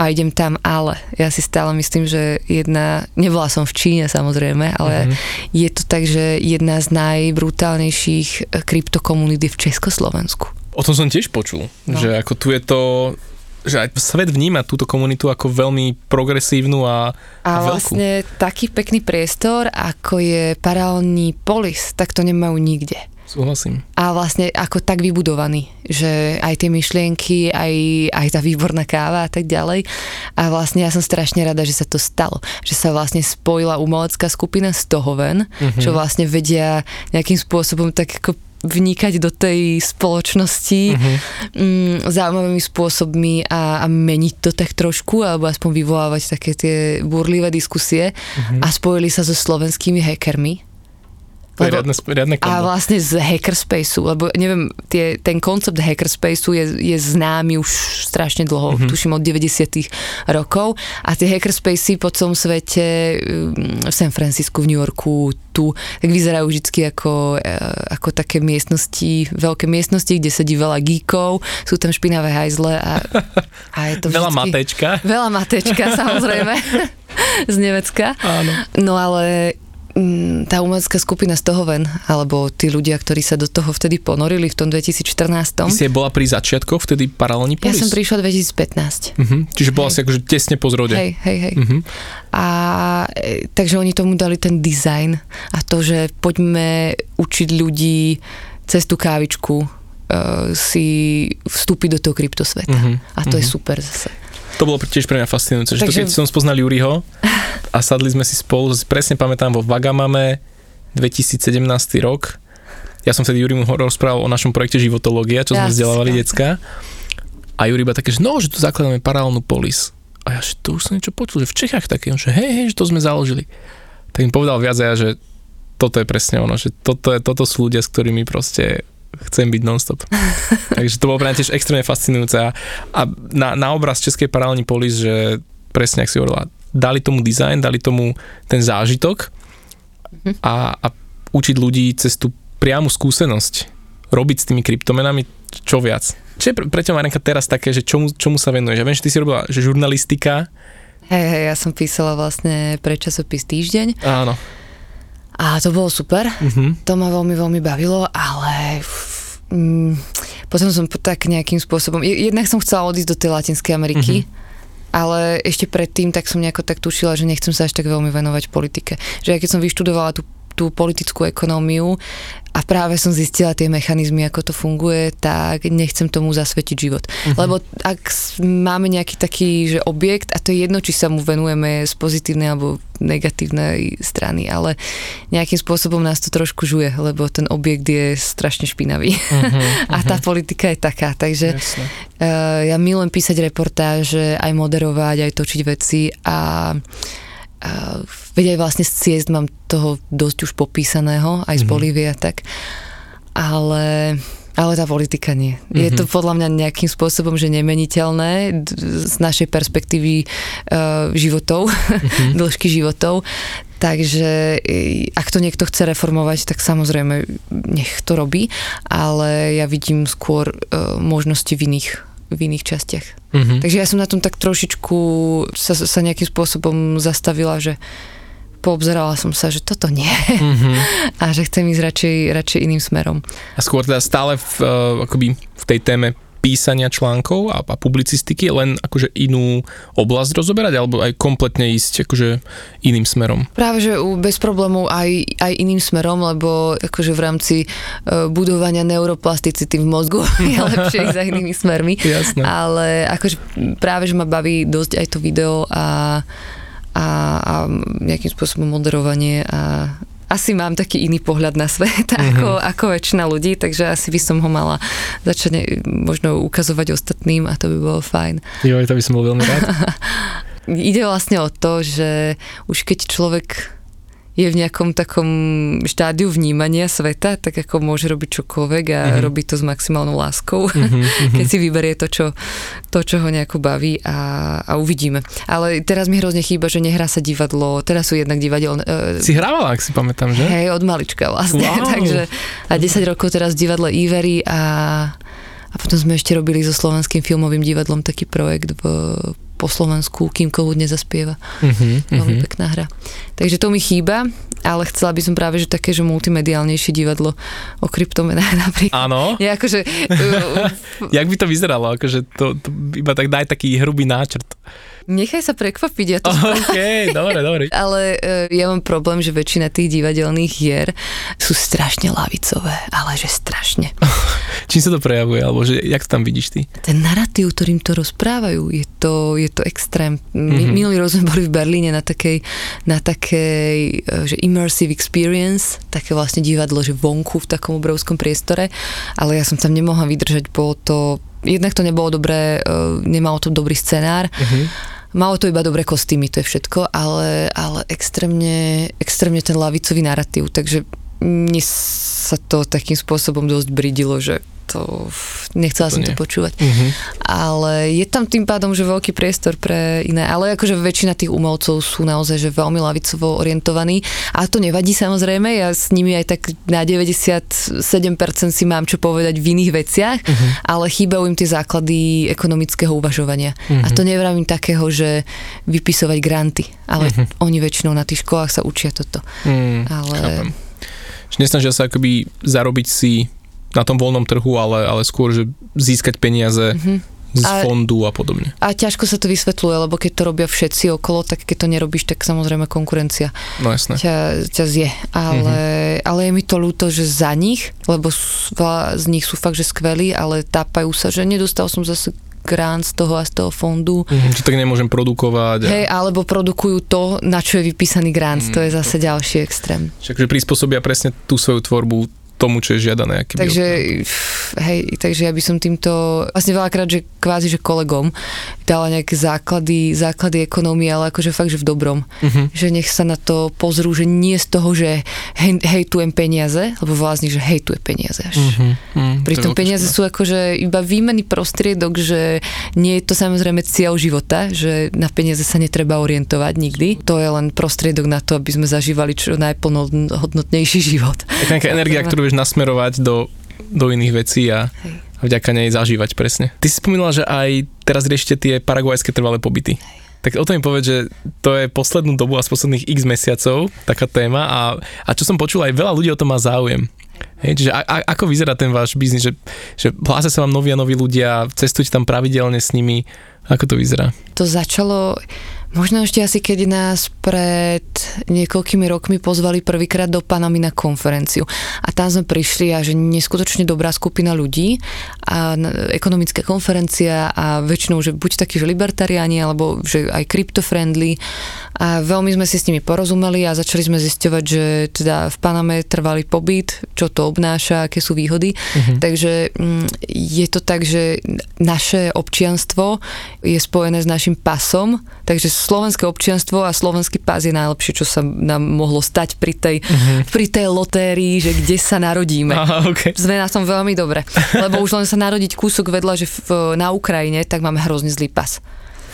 a idem tam, ale ja si stále myslím, že jedna, nebola som v Číne samozrejme, ale uh-huh. je to tak, že jedna z najbrutálnejších eh, kryptokomunít je v Československu. O tom som tiež počul, no. že ako tu je to že aj svet vníma túto komunitu ako veľmi progresívnu a, a, a veľkú. vlastne taký pekný priestor, ako je paralelný polis, tak to nemajú nikde. Súhlasím. A vlastne ako tak vybudovaný, že aj tie myšlienky, aj, aj tá výborná káva a tak ďalej. A vlastne ja som strašne rada, že sa to stalo. Že sa vlastne spojila umelecká skupina z toho ven, mm-hmm. čo vlastne vedia nejakým spôsobom tak ako vnikať do tej spoločnosti uh-huh. mm, zaujímavými spôsobmi a, a meniť to tak trošku, alebo aspoň vyvolávať také tie burlivé diskusie uh-huh. a spojili sa so slovenskými hackermi to je riadne, riadne kombo. A vlastne z hackerspaceu, lebo neviem, tie, ten koncept hackerspaceu je, je známy už strašne dlho, mm-hmm. tuším od 90 rokov a tie hackerspacey po celom svete mm, v San Francisku, v New Yorku, tu, tak vyzerajú vždy ako, e, ako také miestnosti, veľké miestnosti, kde sedí veľa geekov, sú tam špinavé hajzle a, a je to vždycky, Veľa matečka. Veľa matečka, samozrejme, z Nemecka. Áno. No ale tá umelecká skupina z toho ven, alebo tí ľudia, ktorí sa do toho vtedy ponorili v tom 2014. Ty si bola pri začiatkoch vtedy paralelní polis? Ja som prišla 2015. Uh-huh. Mhm. Čiže bola hej. si akože tesne po zrode. Hej, hej, hej. Uh-huh. A e, takže oni tomu dali ten design a to, že poďme učiť ľudí cez tú kávičku uh, si vstúpiť do toho kryptosveta. Uh-huh. A to uh-huh. je super zase. To bolo tiež pre mňa fascinujúce, že Takže... to keď som spoznal Juriho a sadli sme si spolu, presne pamätám vo Vagamame 2017 rok, ja som vtedy Jurimu rozprával o našom projekte Životológia, čo sme vzdelávali decka. A Juri iba také, že no, že tu zakladáme paralelnú polis. A ja, že to už som niečo počul, že v Čechách také, že hej, hej, že to sme založili. Tak im povedal viac ja, že toto je presne ono, že toto, je, toto sú ľudia, s ktorými proste chcem byť nonstop. Takže to bolo pre mňa tiež extrémne fascinujúce a, na, na obraz Českej paralelní polis, že presne, ak si hovorila, dali tomu dizajn, dali tomu ten zážitok mhm. a, a učiť ľudí cez tú priamu skúsenosť robiť s tými kryptomenami čo viac. Čo je pre, pre ťa, Marenka, teraz také, že čomu, čomu sa venuješ? Ja viem, že ty si robila že žurnalistika. Hej, hej, ja som písala vlastne pre časopis Týždeň. Áno. A to bolo super, uh-huh. to ma veľmi, veľmi bavilo, ale mm, potom som tak nejakým spôsobom, jednak som chcela odísť do tej Latinskej Ameriky, uh-huh ale ešte predtým tak som nejako tak tušila, že nechcem sa až tak veľmi venovať politike. Že aj keď som vyštudovala tú tú politickú ekonómiu a práve som zistila tie mechanizmy, ako to funguje, tak nechcem tomu zasvetiť život. Uh-huh. Lebo ak máme nejaký taký že objekt, a to je jedno, či sa mu venujeme z pozitívnej alebo negatívnej strany, ale nejakým spôsobom nás to trošku žuje, lebo ten objekt je strašne špinavý. Uh-huh, a tá politika je taká. Takže uh, ja milujem písať reportáže, aj moderovať, aj točiť veci a Uh, veď aj vlastne z ciest mám toho dosť už popísaného, aj z mm-hmm. Bolívie a tak. Ale, ale tá politika nie. Mm-hmm. Je to mhm. podľa mňa nejakým spôsobom, že nemeniteľné z našej perspektívy uh, životov, mm-hmm. dĺžky životov. Takže ak to niekto chce reformovať, tak samozrejme nech to robí, ale ja vidím skôr uh, možnosti v iných v iných častiach. Mm-hmm. Takže ja som na tom tak trošičku sa, sa nejakým spôsobom zastavila, že poobzerala som sa, že toto nie. Mm-hmm. A že chcem ísť radšej, radšej iným smerom. A skôr teda stále v, uh, akoby v tej téme písania článkov a, a publicistiky, len akože inú oblasť rozoberať, alebo aj kompletne ísť akože iným smerom? Práve, že bez problémov aj, aj iným smerom, lebo akože v rámci uh, budovania neuroplasticity v mozgu je lepšie ísť aj inými smermi. Jasné. Ale akože práve, že ma baví dosť aj to video a a, a nejakým spôsobom moderovanie a, asi mám taký iný pohľad na svet mm-hmm. ako, ako väčšina ľudí, takže asi by som ho mala začať možno ukazovať ostatným a to by bolo fajn. Jo, to by som bol veľmi rád. Ide vlastne o to, že už keď človek je v nejakom takom štádiu vnímania sveta, tak ako môže robiť čokoľvek a mm-hmm. robí to s maximálnou láskou, mm-hmm. keď si vyberie to čo, to, čo ho nejako baví a, a uvidíme. Ale teraz mi hrozne chýba, že nehrá sa divadlo, teraz sú jednak divadelné... Uh, si hrávala, ak si pamätám, že? Hej, od malička vlastne, wow. takže a 10 rokov teraz v divadle Ivery a A potom sme ešte robili so slovenským filmovým divadlom taký projekt v po Slovensku, kým Kohúd nezaspieva. Uh-huh, Veľmi uh-huh. pekná hra. Takže to mi chýba, ale chcela by som práve, že také, že multimediálnejšie divadlo o kryptomenách napríklad. Áno. Je akože... Jak by to vyzeralo? Akože to, to iba tak daj taký hrubý náčrt. Nechaj sa prekvapiť, ja to OK, dobre, dobre. Ale uh, ja mám problém, že väčšina tých divadelných hier sú strašne lavicové, ale že strašne. Čím sa to prejavuje, alebo že, jak to tam vidíš ty? Ten narratív, ktorým to rozprávajú, je to, je to extrém. Mm-hmm. Minulý rok sme boli v Berlíne na takej, na takej e, že immersive experience, také vlastne divadlo, že vonku v takom obrovskom priestore, ale ja som tam nemohla vydržať, bolo to jednak to nebolo dobré, e, nemalo to dobrý scenár. Uh-huh Malo to iba dobré kostýmy, to je všetko, ale, ale extrémne, extrémne ten lavicový narratív, takže mne sa to takým spôsobom dosť bridilo, že to nechcela to som nie. to počúvať. Uh-huh. Ale je tam tým pádom, že veľký priestor pre iné, ale akože väčšina tých umelcov sú naozaj že veľmi lavicovo orientovaní a to nevadí samozrejme, ja s nimi aj tak na 97% si mám čo povedať v iných veciach, uh-huh. ale chýbajú im tie základy ekonomického uvažovania. Uh-huh. A to nevravím takého, že vypisovať granty, ale uh-huh. oni väčšinou na tých školách sa učia toto. Uh-huh. Ale... Chápem. Nesnažia sa akoby zarobiť si na tom voľnom trhu, ale, ale skôr, že získať peniaze mm-hmm. z a, fondu a podobne. A ťažko sa to vysvetľuje, lebo keď to robia všetci okolo, tak keď to nerobíš, tak samozrejme konkurencia no, jasné. Ťa, ťa zje. Ale, mm-hmm. ale je mi to ľúto, že za nich, lebo z nich sú fakt, že skvelí, ale tápajú sa, že nedostal som zase grant z toho a z toho fondu. Mm, či tak nemôžem produkovať. Hej, alebo produkujú to, na čo je vypísaný grant, mm, to je zase to... ďalší extrém. Čiže prispôsobia presne tú svoju tvorbu tomu, čo je žiadané. Aký takže, hej, takže ja by som týmto, vlastne veľakrát, že kvázi, že kolegom dala nejaké základy, základy ekonómie, ale akože fakt, že v dobrom. Uh-huh. Že nech sa na to pozrú, že nie z toho, že hej, hejtujem peniaze, lebo vlastne, že hejtuje peniaze až. Uh-huh. Uh-huh. Pritom peniaze sú akože iba výmenný prostriedok, že nie je to samozrejme cieľ života, že na peniaze sa netreba orientovať nikdy. To je len prostriedok na to, aby sme zažívali čo najplnohodnotnejší život. Je nejaká energia, ktorú vieš nasmerovať do, do iných vecí a, a vďaka nej zažívať presne. Ty si spomínala, že aj teraz riešite tie paraguajské trvalé pobyty. Hej. Tak o tom mi povedz, že to je poslednú dobu a z posledných x mesiacov taká téma a, a čo som počul, aj veľa ľudí o tom má záujem. Hej, čiže a, a, ako vyzerá ten váš biznis, že, že hlásia sa vám noví a noví ľudia, cestujete tam pravidelne s nimi, ako to vyzerá? To začalo, Možno ešte asi keď nás pred niekoľkými rokmi pozvali prvýkrát do Panamy na konferenciu. A tam sme prišli a že neskutočne dobrá skupina ľudí a ekonomická konferencia a väčšinou, že buď takí, že libertariáni, alebo že aj crypto-friendly a veľmi sme si s nimi porozumeli a začali sme zisťovať, že teda v Paname trvalý pobyt, čo to obnáša, aké sú výhody. Uh-huh. Takže mm, je to tak, že naše občianstvo je spojené s našim pasom, takže slovenské občianstvo a slovenský pás je najlepšie, čo sa nám mohlo stať pri tej, uh-huh. pri tej lotérii, že kde sa narodíme. Aha, okay. Sme na tom veľmi dobre, lebo už len sa narodiť kúsok vedľa, že v, na Ukrajine, tak máme hrozne zlý pas.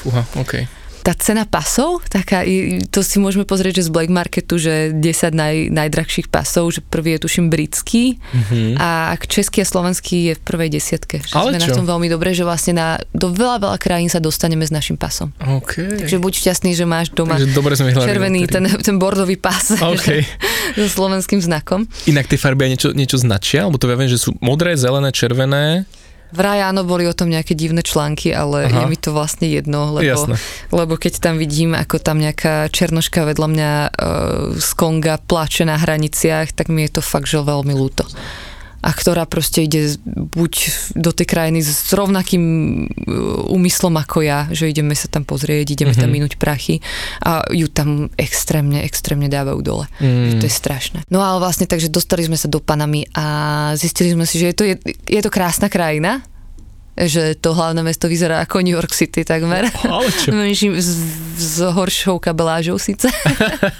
Uha, okay tá cena pasov, taká, to si môžeme pozrieť, že z Black Marketu, že 10 naj, najdrahších pasov, že prvý je tuším britský mm-hmm. a český a slovenský je v prvej desiatke. Že Ale sme čo? na tom veľmi dobre, že vlastne na, do veľa, veľa krajín sa dostaneme s našim pasom. Okay. Takže buď šťastný, že máš doma dobre sme červený, ten, ten bordový pas okay. so slovenským znakom. Inak tie farby aj niečo, niečo značia? Lebo to ja viem, že sú modré, zelené, červené Vraj áno, boli o tom nejaké divné články, ale Aha. je mi to vlastne jedno, lebo, lebo keď tam vidím, ako tam nejaká černoška vedľa mňa uh, z Konga plače na hraniciach, tak mi je to fakt, že veľmi ľúto a ktorá proste ide buď do tej krajiny s rovnakým e, úmyslom ako ja, že ideme sa tam pozrieť, ideme mm-hmm. tam mhm. minúť prachy a ju tam extrémne, extrémne dávajú dole. Mm. To je strašné. No ale vlastne takže dostali sme sa do Panamy a zistili sme si, že je to, je, je to krásna krajina, že to hlavné mesto vyzerá ako New York City takmer. Ale čo? S, s horšou kabelážou síce.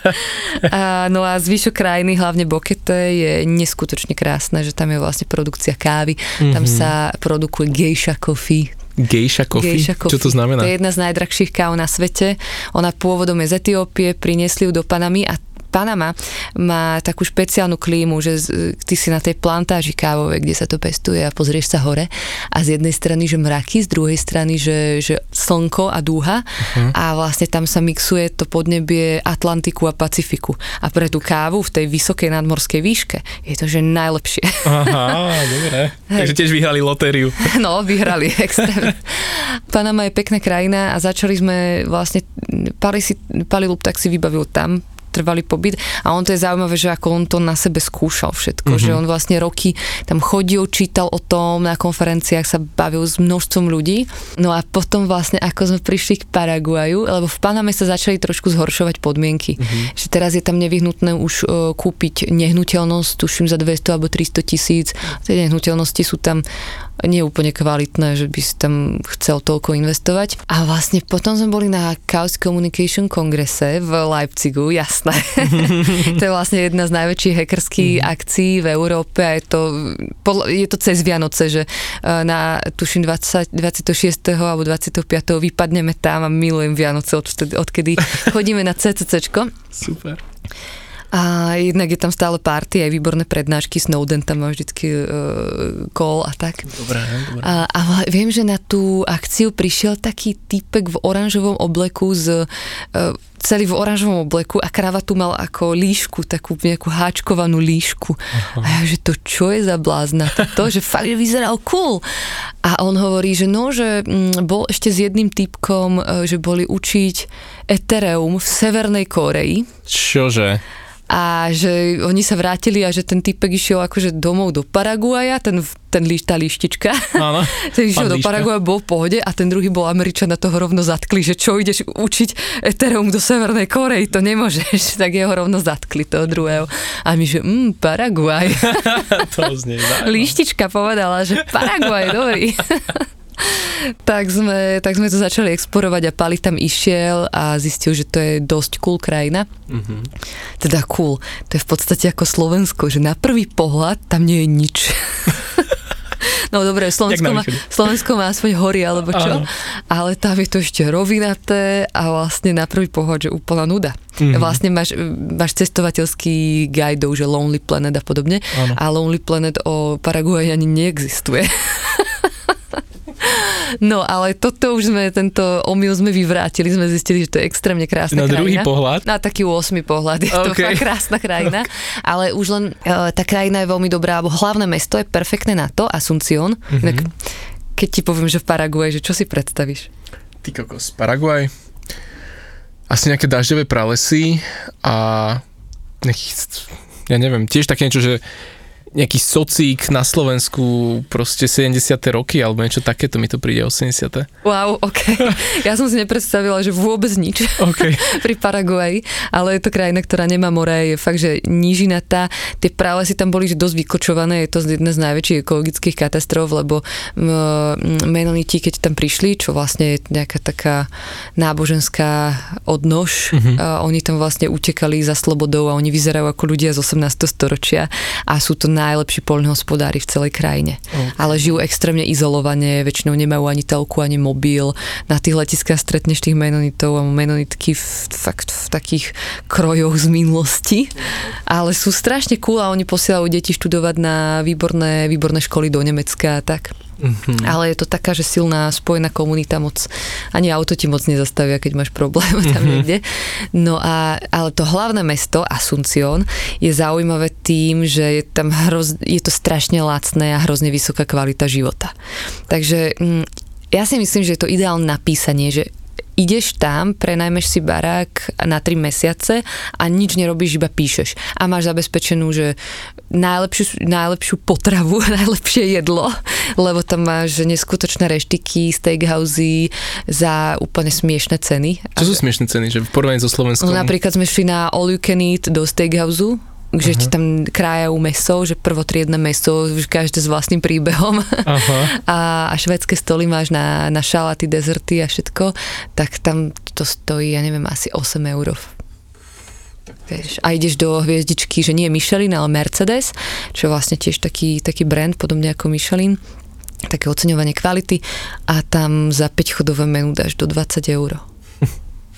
a, no a zvyšok krajiny, hlavne Bokete, je neskutočne krásne, že tam je vlastne produkcia kávy, mm-hmm. tam mhm. sa produkuje geisha coffee, Geisha coffee? Geisha coffee? Čo to znamená? To je jedna z najdrahších káv na svete. Ona pôvodom je z Etiópie, priniesli ju do Panamy a Panama má takú špeciálnu klímu, že ty si na tej plantáži kávovej, kde sa to pestuje a pozrieš sa hore a z jednej strany, že mraky, z druhej strany, že, že slnko a dúha uh-huh. a vlastne tam sa mixuje to podnebie Atlantiku a Pacifiku. A pre tú kávu v tej vysokej nadmorskej výške je to, že najlepšie. Aha, dobre. Takže tiež vyhrali lotériu. No, vyhrali extrémne. Panama je pekná krajina a začali sme vlastne, Pali, si, Pali tak si vybavil tam trvalý pobyt a on to je zaujímavé, že ako on to na sebe skúšal všetko, mm-hmm. že on vlastne roky tam chodil, čítal o tom, na konferenciách sa bavil s množstvom ľudí. No a potom vlastne ako sme prišli k Paraguaju, lebo v Paname sa začali trošku zhoršovať podmienky. Mm-hmm. Že teraz je tam nevyhnutné už uh, kúpiť nehnuteľnosť, tuším za 200 alebo 300 tisíc. Tie nehnuteľnosti sú tam nie úplne kvalitné, že by si tam chcel toľko investovať. A vlastne potom sme boli na Chaos Communication kongrese v Leipzigu, jasné. to je vlastne jedna z najväčších hackerských mm. akcií v Európe a je to, je to cez Vianoce, že e, na tuším 20, 26. alebo 25. vypadneme tam a milujem Vianoce, odkedy, odkedy chodíme na CCCčko. Super. A jednak je tam stále party, aj výborné prednášky, Snowden tam má vždycky uh, call a tak. Dobre, dobre. A, a viem, že na tú akciu prišiel taký typek v oranžovom obleku z uh, celý v oranžovom obleku a kravatu mal ako líšku, takú nejakú háčkovanú líšku. Aha. A ja, že to čo je za blázna? To, že fakt, že vyzeral cool. A on hovorí, že no, že mm, bol ešte s jedným typkom, e, že boli učiť Ethereum v Severnej Koreji. Čože? A že oni sa vrátili a že ten typek išiel akože domov do Paraguaja, ten, ten líš, tá líštička. Áno, ten išiel do Paraguaja, bol v pohode a ten druhý bol Američan a toho rovno zatkli, že čo ideš učiť Ethereum do Severnej Korei, to nemôžeš. Tak jeho rovno zatkli toho druhého. A my, že mm, Paraguaj. to znie Líštička povedala, že Paraguaj, dobrý tak, sme, tak sme to začali exporovať a Pali tam išiel a zistil, že to je dosť cool krajina. Mm-hmm. Teda cool. To je v podstate ako Slovensko, že na prvý pohľad tam nie je nič. No dobre, Slovensko má, Slovensko má aspoň hory alebo čo, Áno. ale tam je to ešte rovinaté a vlastne na prvý pohľad, že úplná nuda. Mm-hmm. Vlastne máš, máš cestovateľský guide, že Lonely Planet a podobne Áno. a Lonely Planet o Paraguay ani neexistuje. No ale toto už sme, tento omyl sme vyvrátili, sme zistili, že to je extrémne krásna na krajina. Na druhý pohľad? Na taký 8 pohľad, je okay. to fakt krásna krajina. Okay. Ale už len uh, tá krajina je veľmi dobrá, lebo hlavné mesto je perfektné na to, Asuncion. Mm-hmm. Inak, keď ti poviem, že v Paraguaj, že čo si predstavíš? Ty kokos, Paraguaj? Asi nejaké dažďové pralesy a nejakých, ja neviem, tiež také niečo, že nejaký socík na Slovensku proste 70. roky alebo niečo takéto mi to príde 80. Wow, ok. Ja som si nepredstavila, že vôbec nič okay. pri Paraguaji, ale je to krajina, ktorá nemá more, je fakt, že nížinatá. Tie pralesy tam boli že dosť vykočované, je to jedna z najväčších ekologických katastrof, lebo menoniti, keď tam prišli, čo vlastne je nejaká taká náboženská odnož, mm-hmm. a oni tam vlastne utekali za slobodou a oni vyzerajú ako ľudia z 18. storočia a sú to na najlepší poľnohospodári v celej krajine. Okay. Ale žijú extrémne izolovane, väčšinou nemajú ani telku, ani mobil. Na tých letiskách stretneš tých menonitov a menonitky v, fakt v takých krojoch z minulosti. Ale sú strašne cool a oni posielajú deti študovať na výborné, výborné školy do Nemecka a tak. Mm-hmm. Ale je to taká, že silná spojená komunita moc, ani auto ti moc nezastavia, keď máš problém tam mm-hmm. niekde. No a, ale to hlavné mesto, Asuncion, je zaujímavé tým, že je tam hroz, je to strašne lacné a hrozne vysoká kvalita života. Takže mm, ja si myslím, že je to ideálne napísanie, že ideš tam, prenajmeš si barák na 3 mesiace a nič nerobíš, iba píšeš. A máš zabezpečenú, že najlepšiu, najlepšiu potravu, najlepšie jedlo, lebo tam máš neskutočné reštiky, steakhousey za úplne smiešne ceny. Čo sú smiešne ceny, že v porovnaní so Slovenskom? No, napríklad sme šli na all you can eat do steakhouse že uh-huh. ti tam krájajú meso, že prvotriedne meso, každé s vlastným príbehom uh-huh. a, a švedské stoly máš na, na šalaty, dezerty a všetko, tak tam to stojí, ja neviem, asi 8 eur. Vieš, a ideš do hviezdičky, že nie Michelin, ale Mercedes, čo je vlastne tiež taký, taký brand, podobne ako Michelin, také oceňovanie kvality a tam za 5 chodové menu dáš do 20 eur.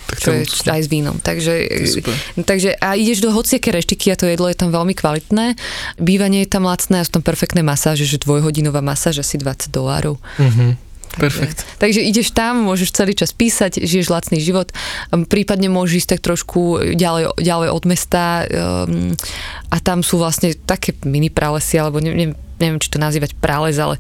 Tak čo je luxusné. aj s vínom. Takže, super. takže a ideš do hociaké reštiky a to jedlo je tam veľmi kvalitné. Bývanie je tam lacné a sú tam perfektné masáže, že dvojhodinová masáž asi 20 dolárov. Mhm. Perfekt. Takže ideš tam, môžeš celý čas písať, žiješ lacný život, um, prípadne môžeš ísť tak trošku ďalej, ďalej od mesta um, a tam sú vlastne také mini pralesy, alebo ne, ne, neviem, či to nazývať prales, ale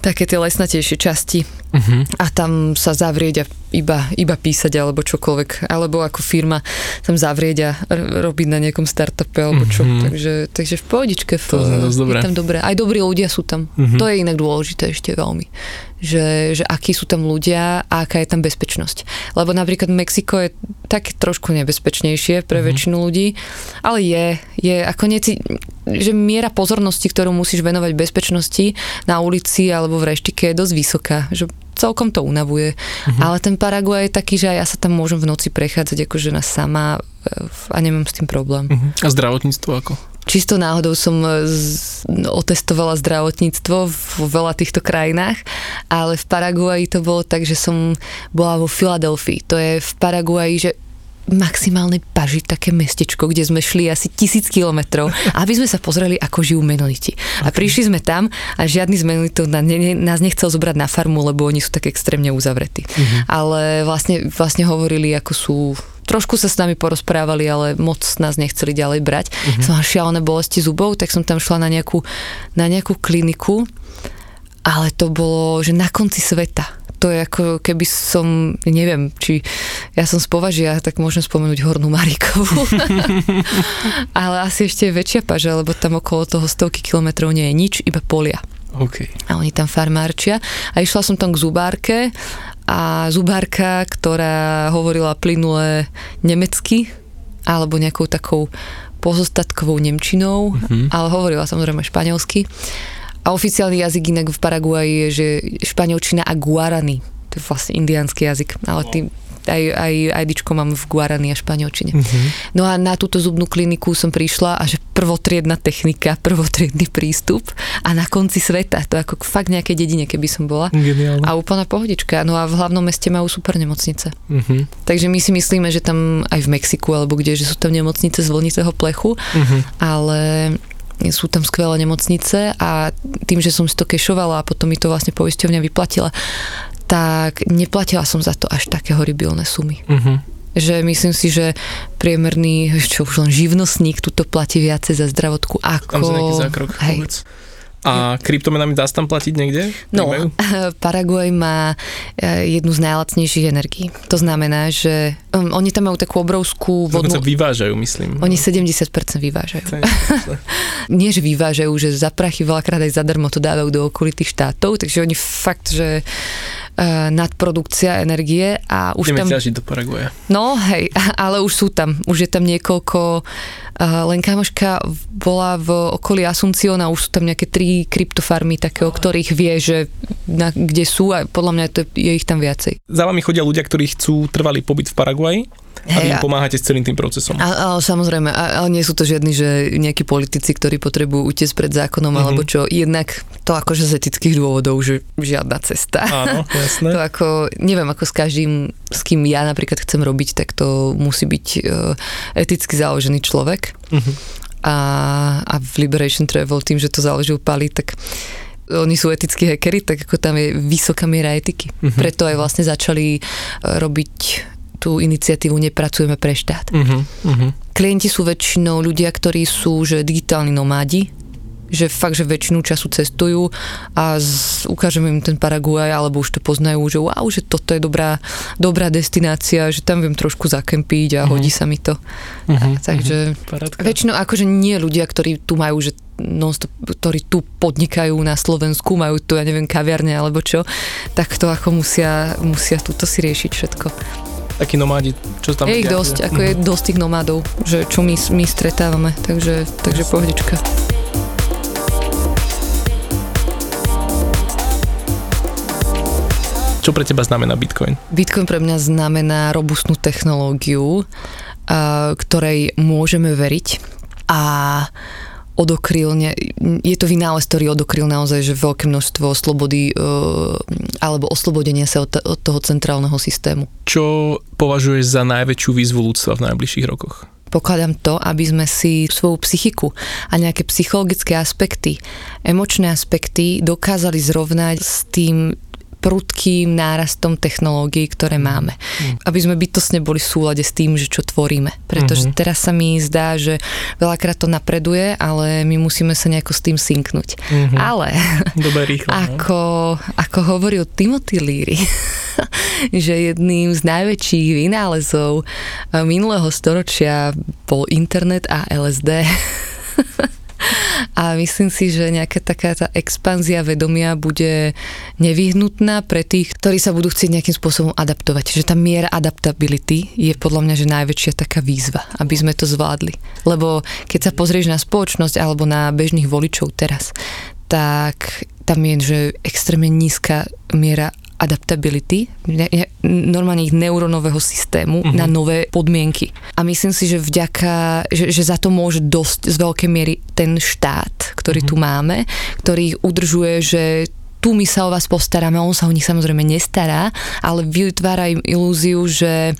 také tie lesnatejšie časti Uh-huh. a tam sa zavrieť a iba, iba písať alebo čokoľvek, alebo ako firma tam zavrieť a robiť na nejakom startupe alebo čo. Mhm. Takže, takže v pohodičke. V, To je dobré. tam dobré. Aj dobrí ľudia sú tam. Mhm. To je inak dôležité ešte veľmi. Že, že akí sú tam ľudia a aká je tam bezpečnosť. Lebo napríklad Mexiko je také trošku nebezpečnejšie pre Mhm. väčšinu ľudí, ale je, je ako neci, že miera pozornosti, ktorú musíš venovať bezpečnosti na ulici alebo v reštike je dosť vysoká. Že celkom to unavuje. Mhm. Ale ten Paraguay je taký, že aj ja sa tam môžem v noci prechádzať ako žena sama e, a nemám s tým problém. Uh-huh. A zdravotníctvo ako? Čisto náhodou som e, z, otestovala zdravotníctvo v veľa týchto krajinách, ale v Paraguaji to bolo tak, že som bola vo Filadelfii. To je v Paraguaji, že maximálne paži také mestečko, kde sme šli asi tisíc kilometrov, aby sme sa pozreli, ako žijú menoniti. A prišli sme tam a žiadny z menonitov na- ne- ne- nás nechcel zobrať na farmu, lebo oni sú tak extrémne uzavretí. Ale vlastne, vlastne hovorili, ako sú trošku sa s nami porozprávali, ale moc nás nechceli ďalej brať. Mm-hmm. Som mala šialené bolesti zubov, tak som tam šla na nejakú, na nejakú kliniku, ale to bolo, že na konci sveta. To je ako keby som, neviem, či ja som z Považia, tak môžem spomenúť Hornú Marikovú. ale asi ešte je väčšia paža, lebo tam okolo toho stovky kilometrov nie je nič, iba polia OK. a oni tam farmárčia. A išla som tam k zubárke a zubárka, ktorá hovorila plynule nemecky alebo nejakou takou pozostatkovou nemčinou, Mhm. ale hovorila samozrejme španielsky. A oficiálny jazyk inak v Paraguaji je, že španielčina a guarani. To je vlastne indiánsky jazyk, ale tým aj, aj IDčko mám v guarani a španielčine. Mhm. No a na túto zubnú kliniku som prišla a že prvotriedna technika, prvotriedny prístup a na konci sveta, to ako fakt nejakej dedine, keby som bola. Geniálne. A úplná pohodička. No a v hlavnom meste majú super nemocnice. Uh-huh. Takže my si myslíme, že tam aj v Mexiku alebo kde, že sú tam nemocnice z vlnitého plechu, Uh-huh. ale sú tam skvelé nemocnice a tým, že som si to kešovala a potom mi to vlastne poisťovňa vyplatila, tak neplatila som za to až také horibilné sumy. Uh-huh. Že myslím si, že priemerný, čo už len živnostník, tuto platí viacej za zdravotku ako... Tam za nejaký zákrok Hej. vôbec. A kryptomenami dá sa tam platiť niekde? No? Paraguay má e, jednu z najlacnejších energií. To znamená, že um, oni tam majú takú obrovskú Dokonca vodnú... vyvážajú, myslím. Oni 70% vyvážajú. To je- Nie, že vyvážajú, že za prachy veľakrát aj zadarmo to dávajú do okolitých štátov, takže oni fakt, že nadprodukcia energie a už Ideme tam... ťažiť do Paraguaja. No hej, ale už sú tam. Už je tam niekoľko... Uh, len kamoška bola v okolí Asunciona, už sú tam nejaké tri kryptofarmy také, o ktorých vie, že na, kde sú a podľa mňa to je ich tam viacej. Za vami chodia ľudia, ktorí chcú trvalý pobyt v Paraguaji a vy im pomáhate s celým tým procesom. A, ale samozrejme, a, ale nie sú to žiadni, že nejakí politici, ktorí potrebujú utiecť pred zákonom, Mhm. alebo čo. Jednak to akože z etických dôvodov, že žiadna cesta. Áno, jasné. To ako, neviem, ako s každým, s kým ja napríklad chcem robiť, tak to musí byť uh, eticky založený človek. Mhm. A, a v Liberation Travel tým, že to založil Pali, tak oni sú etickí hackery, tak ako tam je vysoká miera etiky. Mhm. Preto aj vlastne začali eh, robiť tú iniciatívu Nepracujeme pre štát. Uh-huh, uh-huh. Klienti sú väčšinou ľudia, ktorí sú že digitálni nomádi, že fakt, že väčšinu času cestujú a z, ukážeme im ten Paraguaj, alebo už to poznajú, že wow, že toto je dobrá, dobrá destinácia, že tam viem trošku zakempiť a Mhm. hodí sa mi to. Uh-huh. Takže Parádka. väčšinou akože nie ľudia, ktorí tu majú, že non-stop, ktorí tu podnikajú na Slovensku, majú tu, ja neviem, kaviarne alebo čo, tak to ako musia, musia túto si riešiť všetko. Takí nomádi, čo tam Je ich dosť, ako je dosť tých nomádov, že čo my, my stretávame, takže, takže pohodička. Čo pre teba znamená Bitcoin? Bitcoin pre mňa znamená robustnú technológiu, ktorej môžeme veriť a odokryl, ne, je to vynález, ktorý odokryl naozaj, že veľké množstvo slobody e, alebo oslobodenia sa od, od toho centrálneho systému. Čo považuješ za najväčšiu výzvu ľudstva v najbližších rokoch? Pokladám to, aby sme si svoju psychiku a nejaké psychologické aspekty, emočné aspekty dokázali zrovnať s tým prudkým nárastom technológií, ktoré máme. Mm. Aby sme bytosne boli v súlade s tým, že čo tvoríme. Pretože mm-hmm. teraz sa mi zdá, že veľakrát to napreduje, ale my musíme sa nejako s tým synknúť. Mm-hmm. Ale Dobre, rýchlo, no. ako, ako hovoril Timothy Leary, že jedným z najväčších vynálezov minulého storočia bol internet a LSD. a myslím si, že nejaká taká tá expanzia vedomia bude nevyhnutná pre tých, ktorí sa budú chcieť nejakým spôsobom adaptovať. Že tá miera adaptability je podľa mňa, že najväčšia taká výzva, aby sme to zvládli. Lebo keď sa pozrieš na spoločnosť alebo na bežných voličov teraz, tak tam je, že extrémne nízka miera adaptability, normálne ich neurónového systému uh-huh. na nové podmienky. A myslím si, že vďaka, že, že za to môže dosť z veľkej miery ten štát, ktorý uh-huh. tu máme, ktorý ich udržuje, že tu my sa o vás postaráme, on sa o nich samozrejme nestará, ale vytvára im ilúziu, že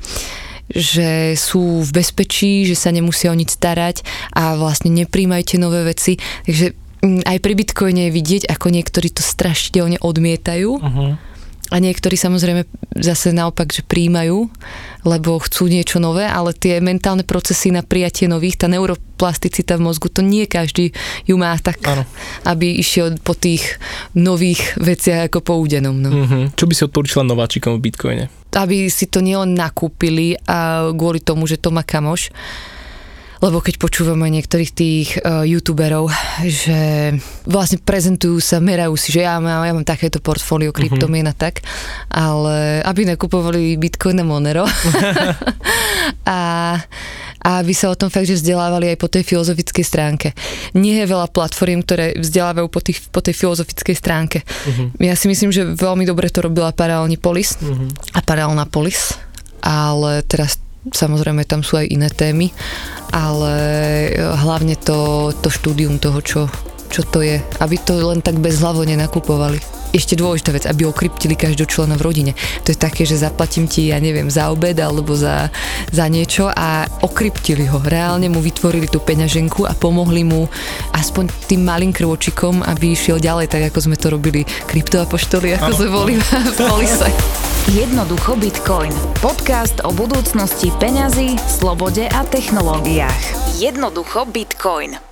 že sú v bezpečí, že sa nemusia o nič starať a vlastne nepríjmajte nové veci. Takže mm, aj pri Bitcoine je vidieť, ako niektorí to strašidelne odmietajú. Uh-huh a niektorí samozrejme zase naopak, že príjmajú, lebo chcú niečo nové, ale tie mentálne procesy na prijatie nových, tá neuroplasticita v mozgu, to nie každý ju má tak, ano. aby išiel po tých nových veciach ako po údenom. No. Mm-hmm. Čo by si odporúčila nováčikom v Bitcoine? Aby si to nielen nakúpili a kvôli tomu, že to má kamoš, lebo keď počúvame niektorých tých uh, youtuberov, že vlastne prezentujú sa, merajú si, že ja mám, ja mám takéto portfólio kryptomien a tak, ale aby nekupovali Bitcoin a Monero. a a aby sa o tom fakt, že vzdelávali aj po tej filozofickej stránke. Nie je veľa platform, ktoré vzdelávajú po, tých, po tej filozofickej stránke. Uh-huh. Ja si myslím, že veľmi dobre to robila Paralelní Polis uh-huh. a Paralelná Polis, ale teraz samozrejme tam sú aj iné témy, ale e, hlavne to, to štúdium toho, čo, čo to je, aby to len tak bezhlavo nenakupovali. Ešte dôležitá vec, aby okryptili každého člena v rodine. To je také, že zaplatím ti, ja neviem, za obed alebo za, za niečo a okryptili ho. Reálne mu vytvorili tú peňaženku a pomohli mu aspoň tým malým krôčikom, aby išiel ďalej, tak ako sme to robili kryptoapoštoli, ako sme boli v polise. Jednoducho Bitcoin. Podcast o budúcnosti peňazí, slobode a technológiách. Jednoducho Bitcoin.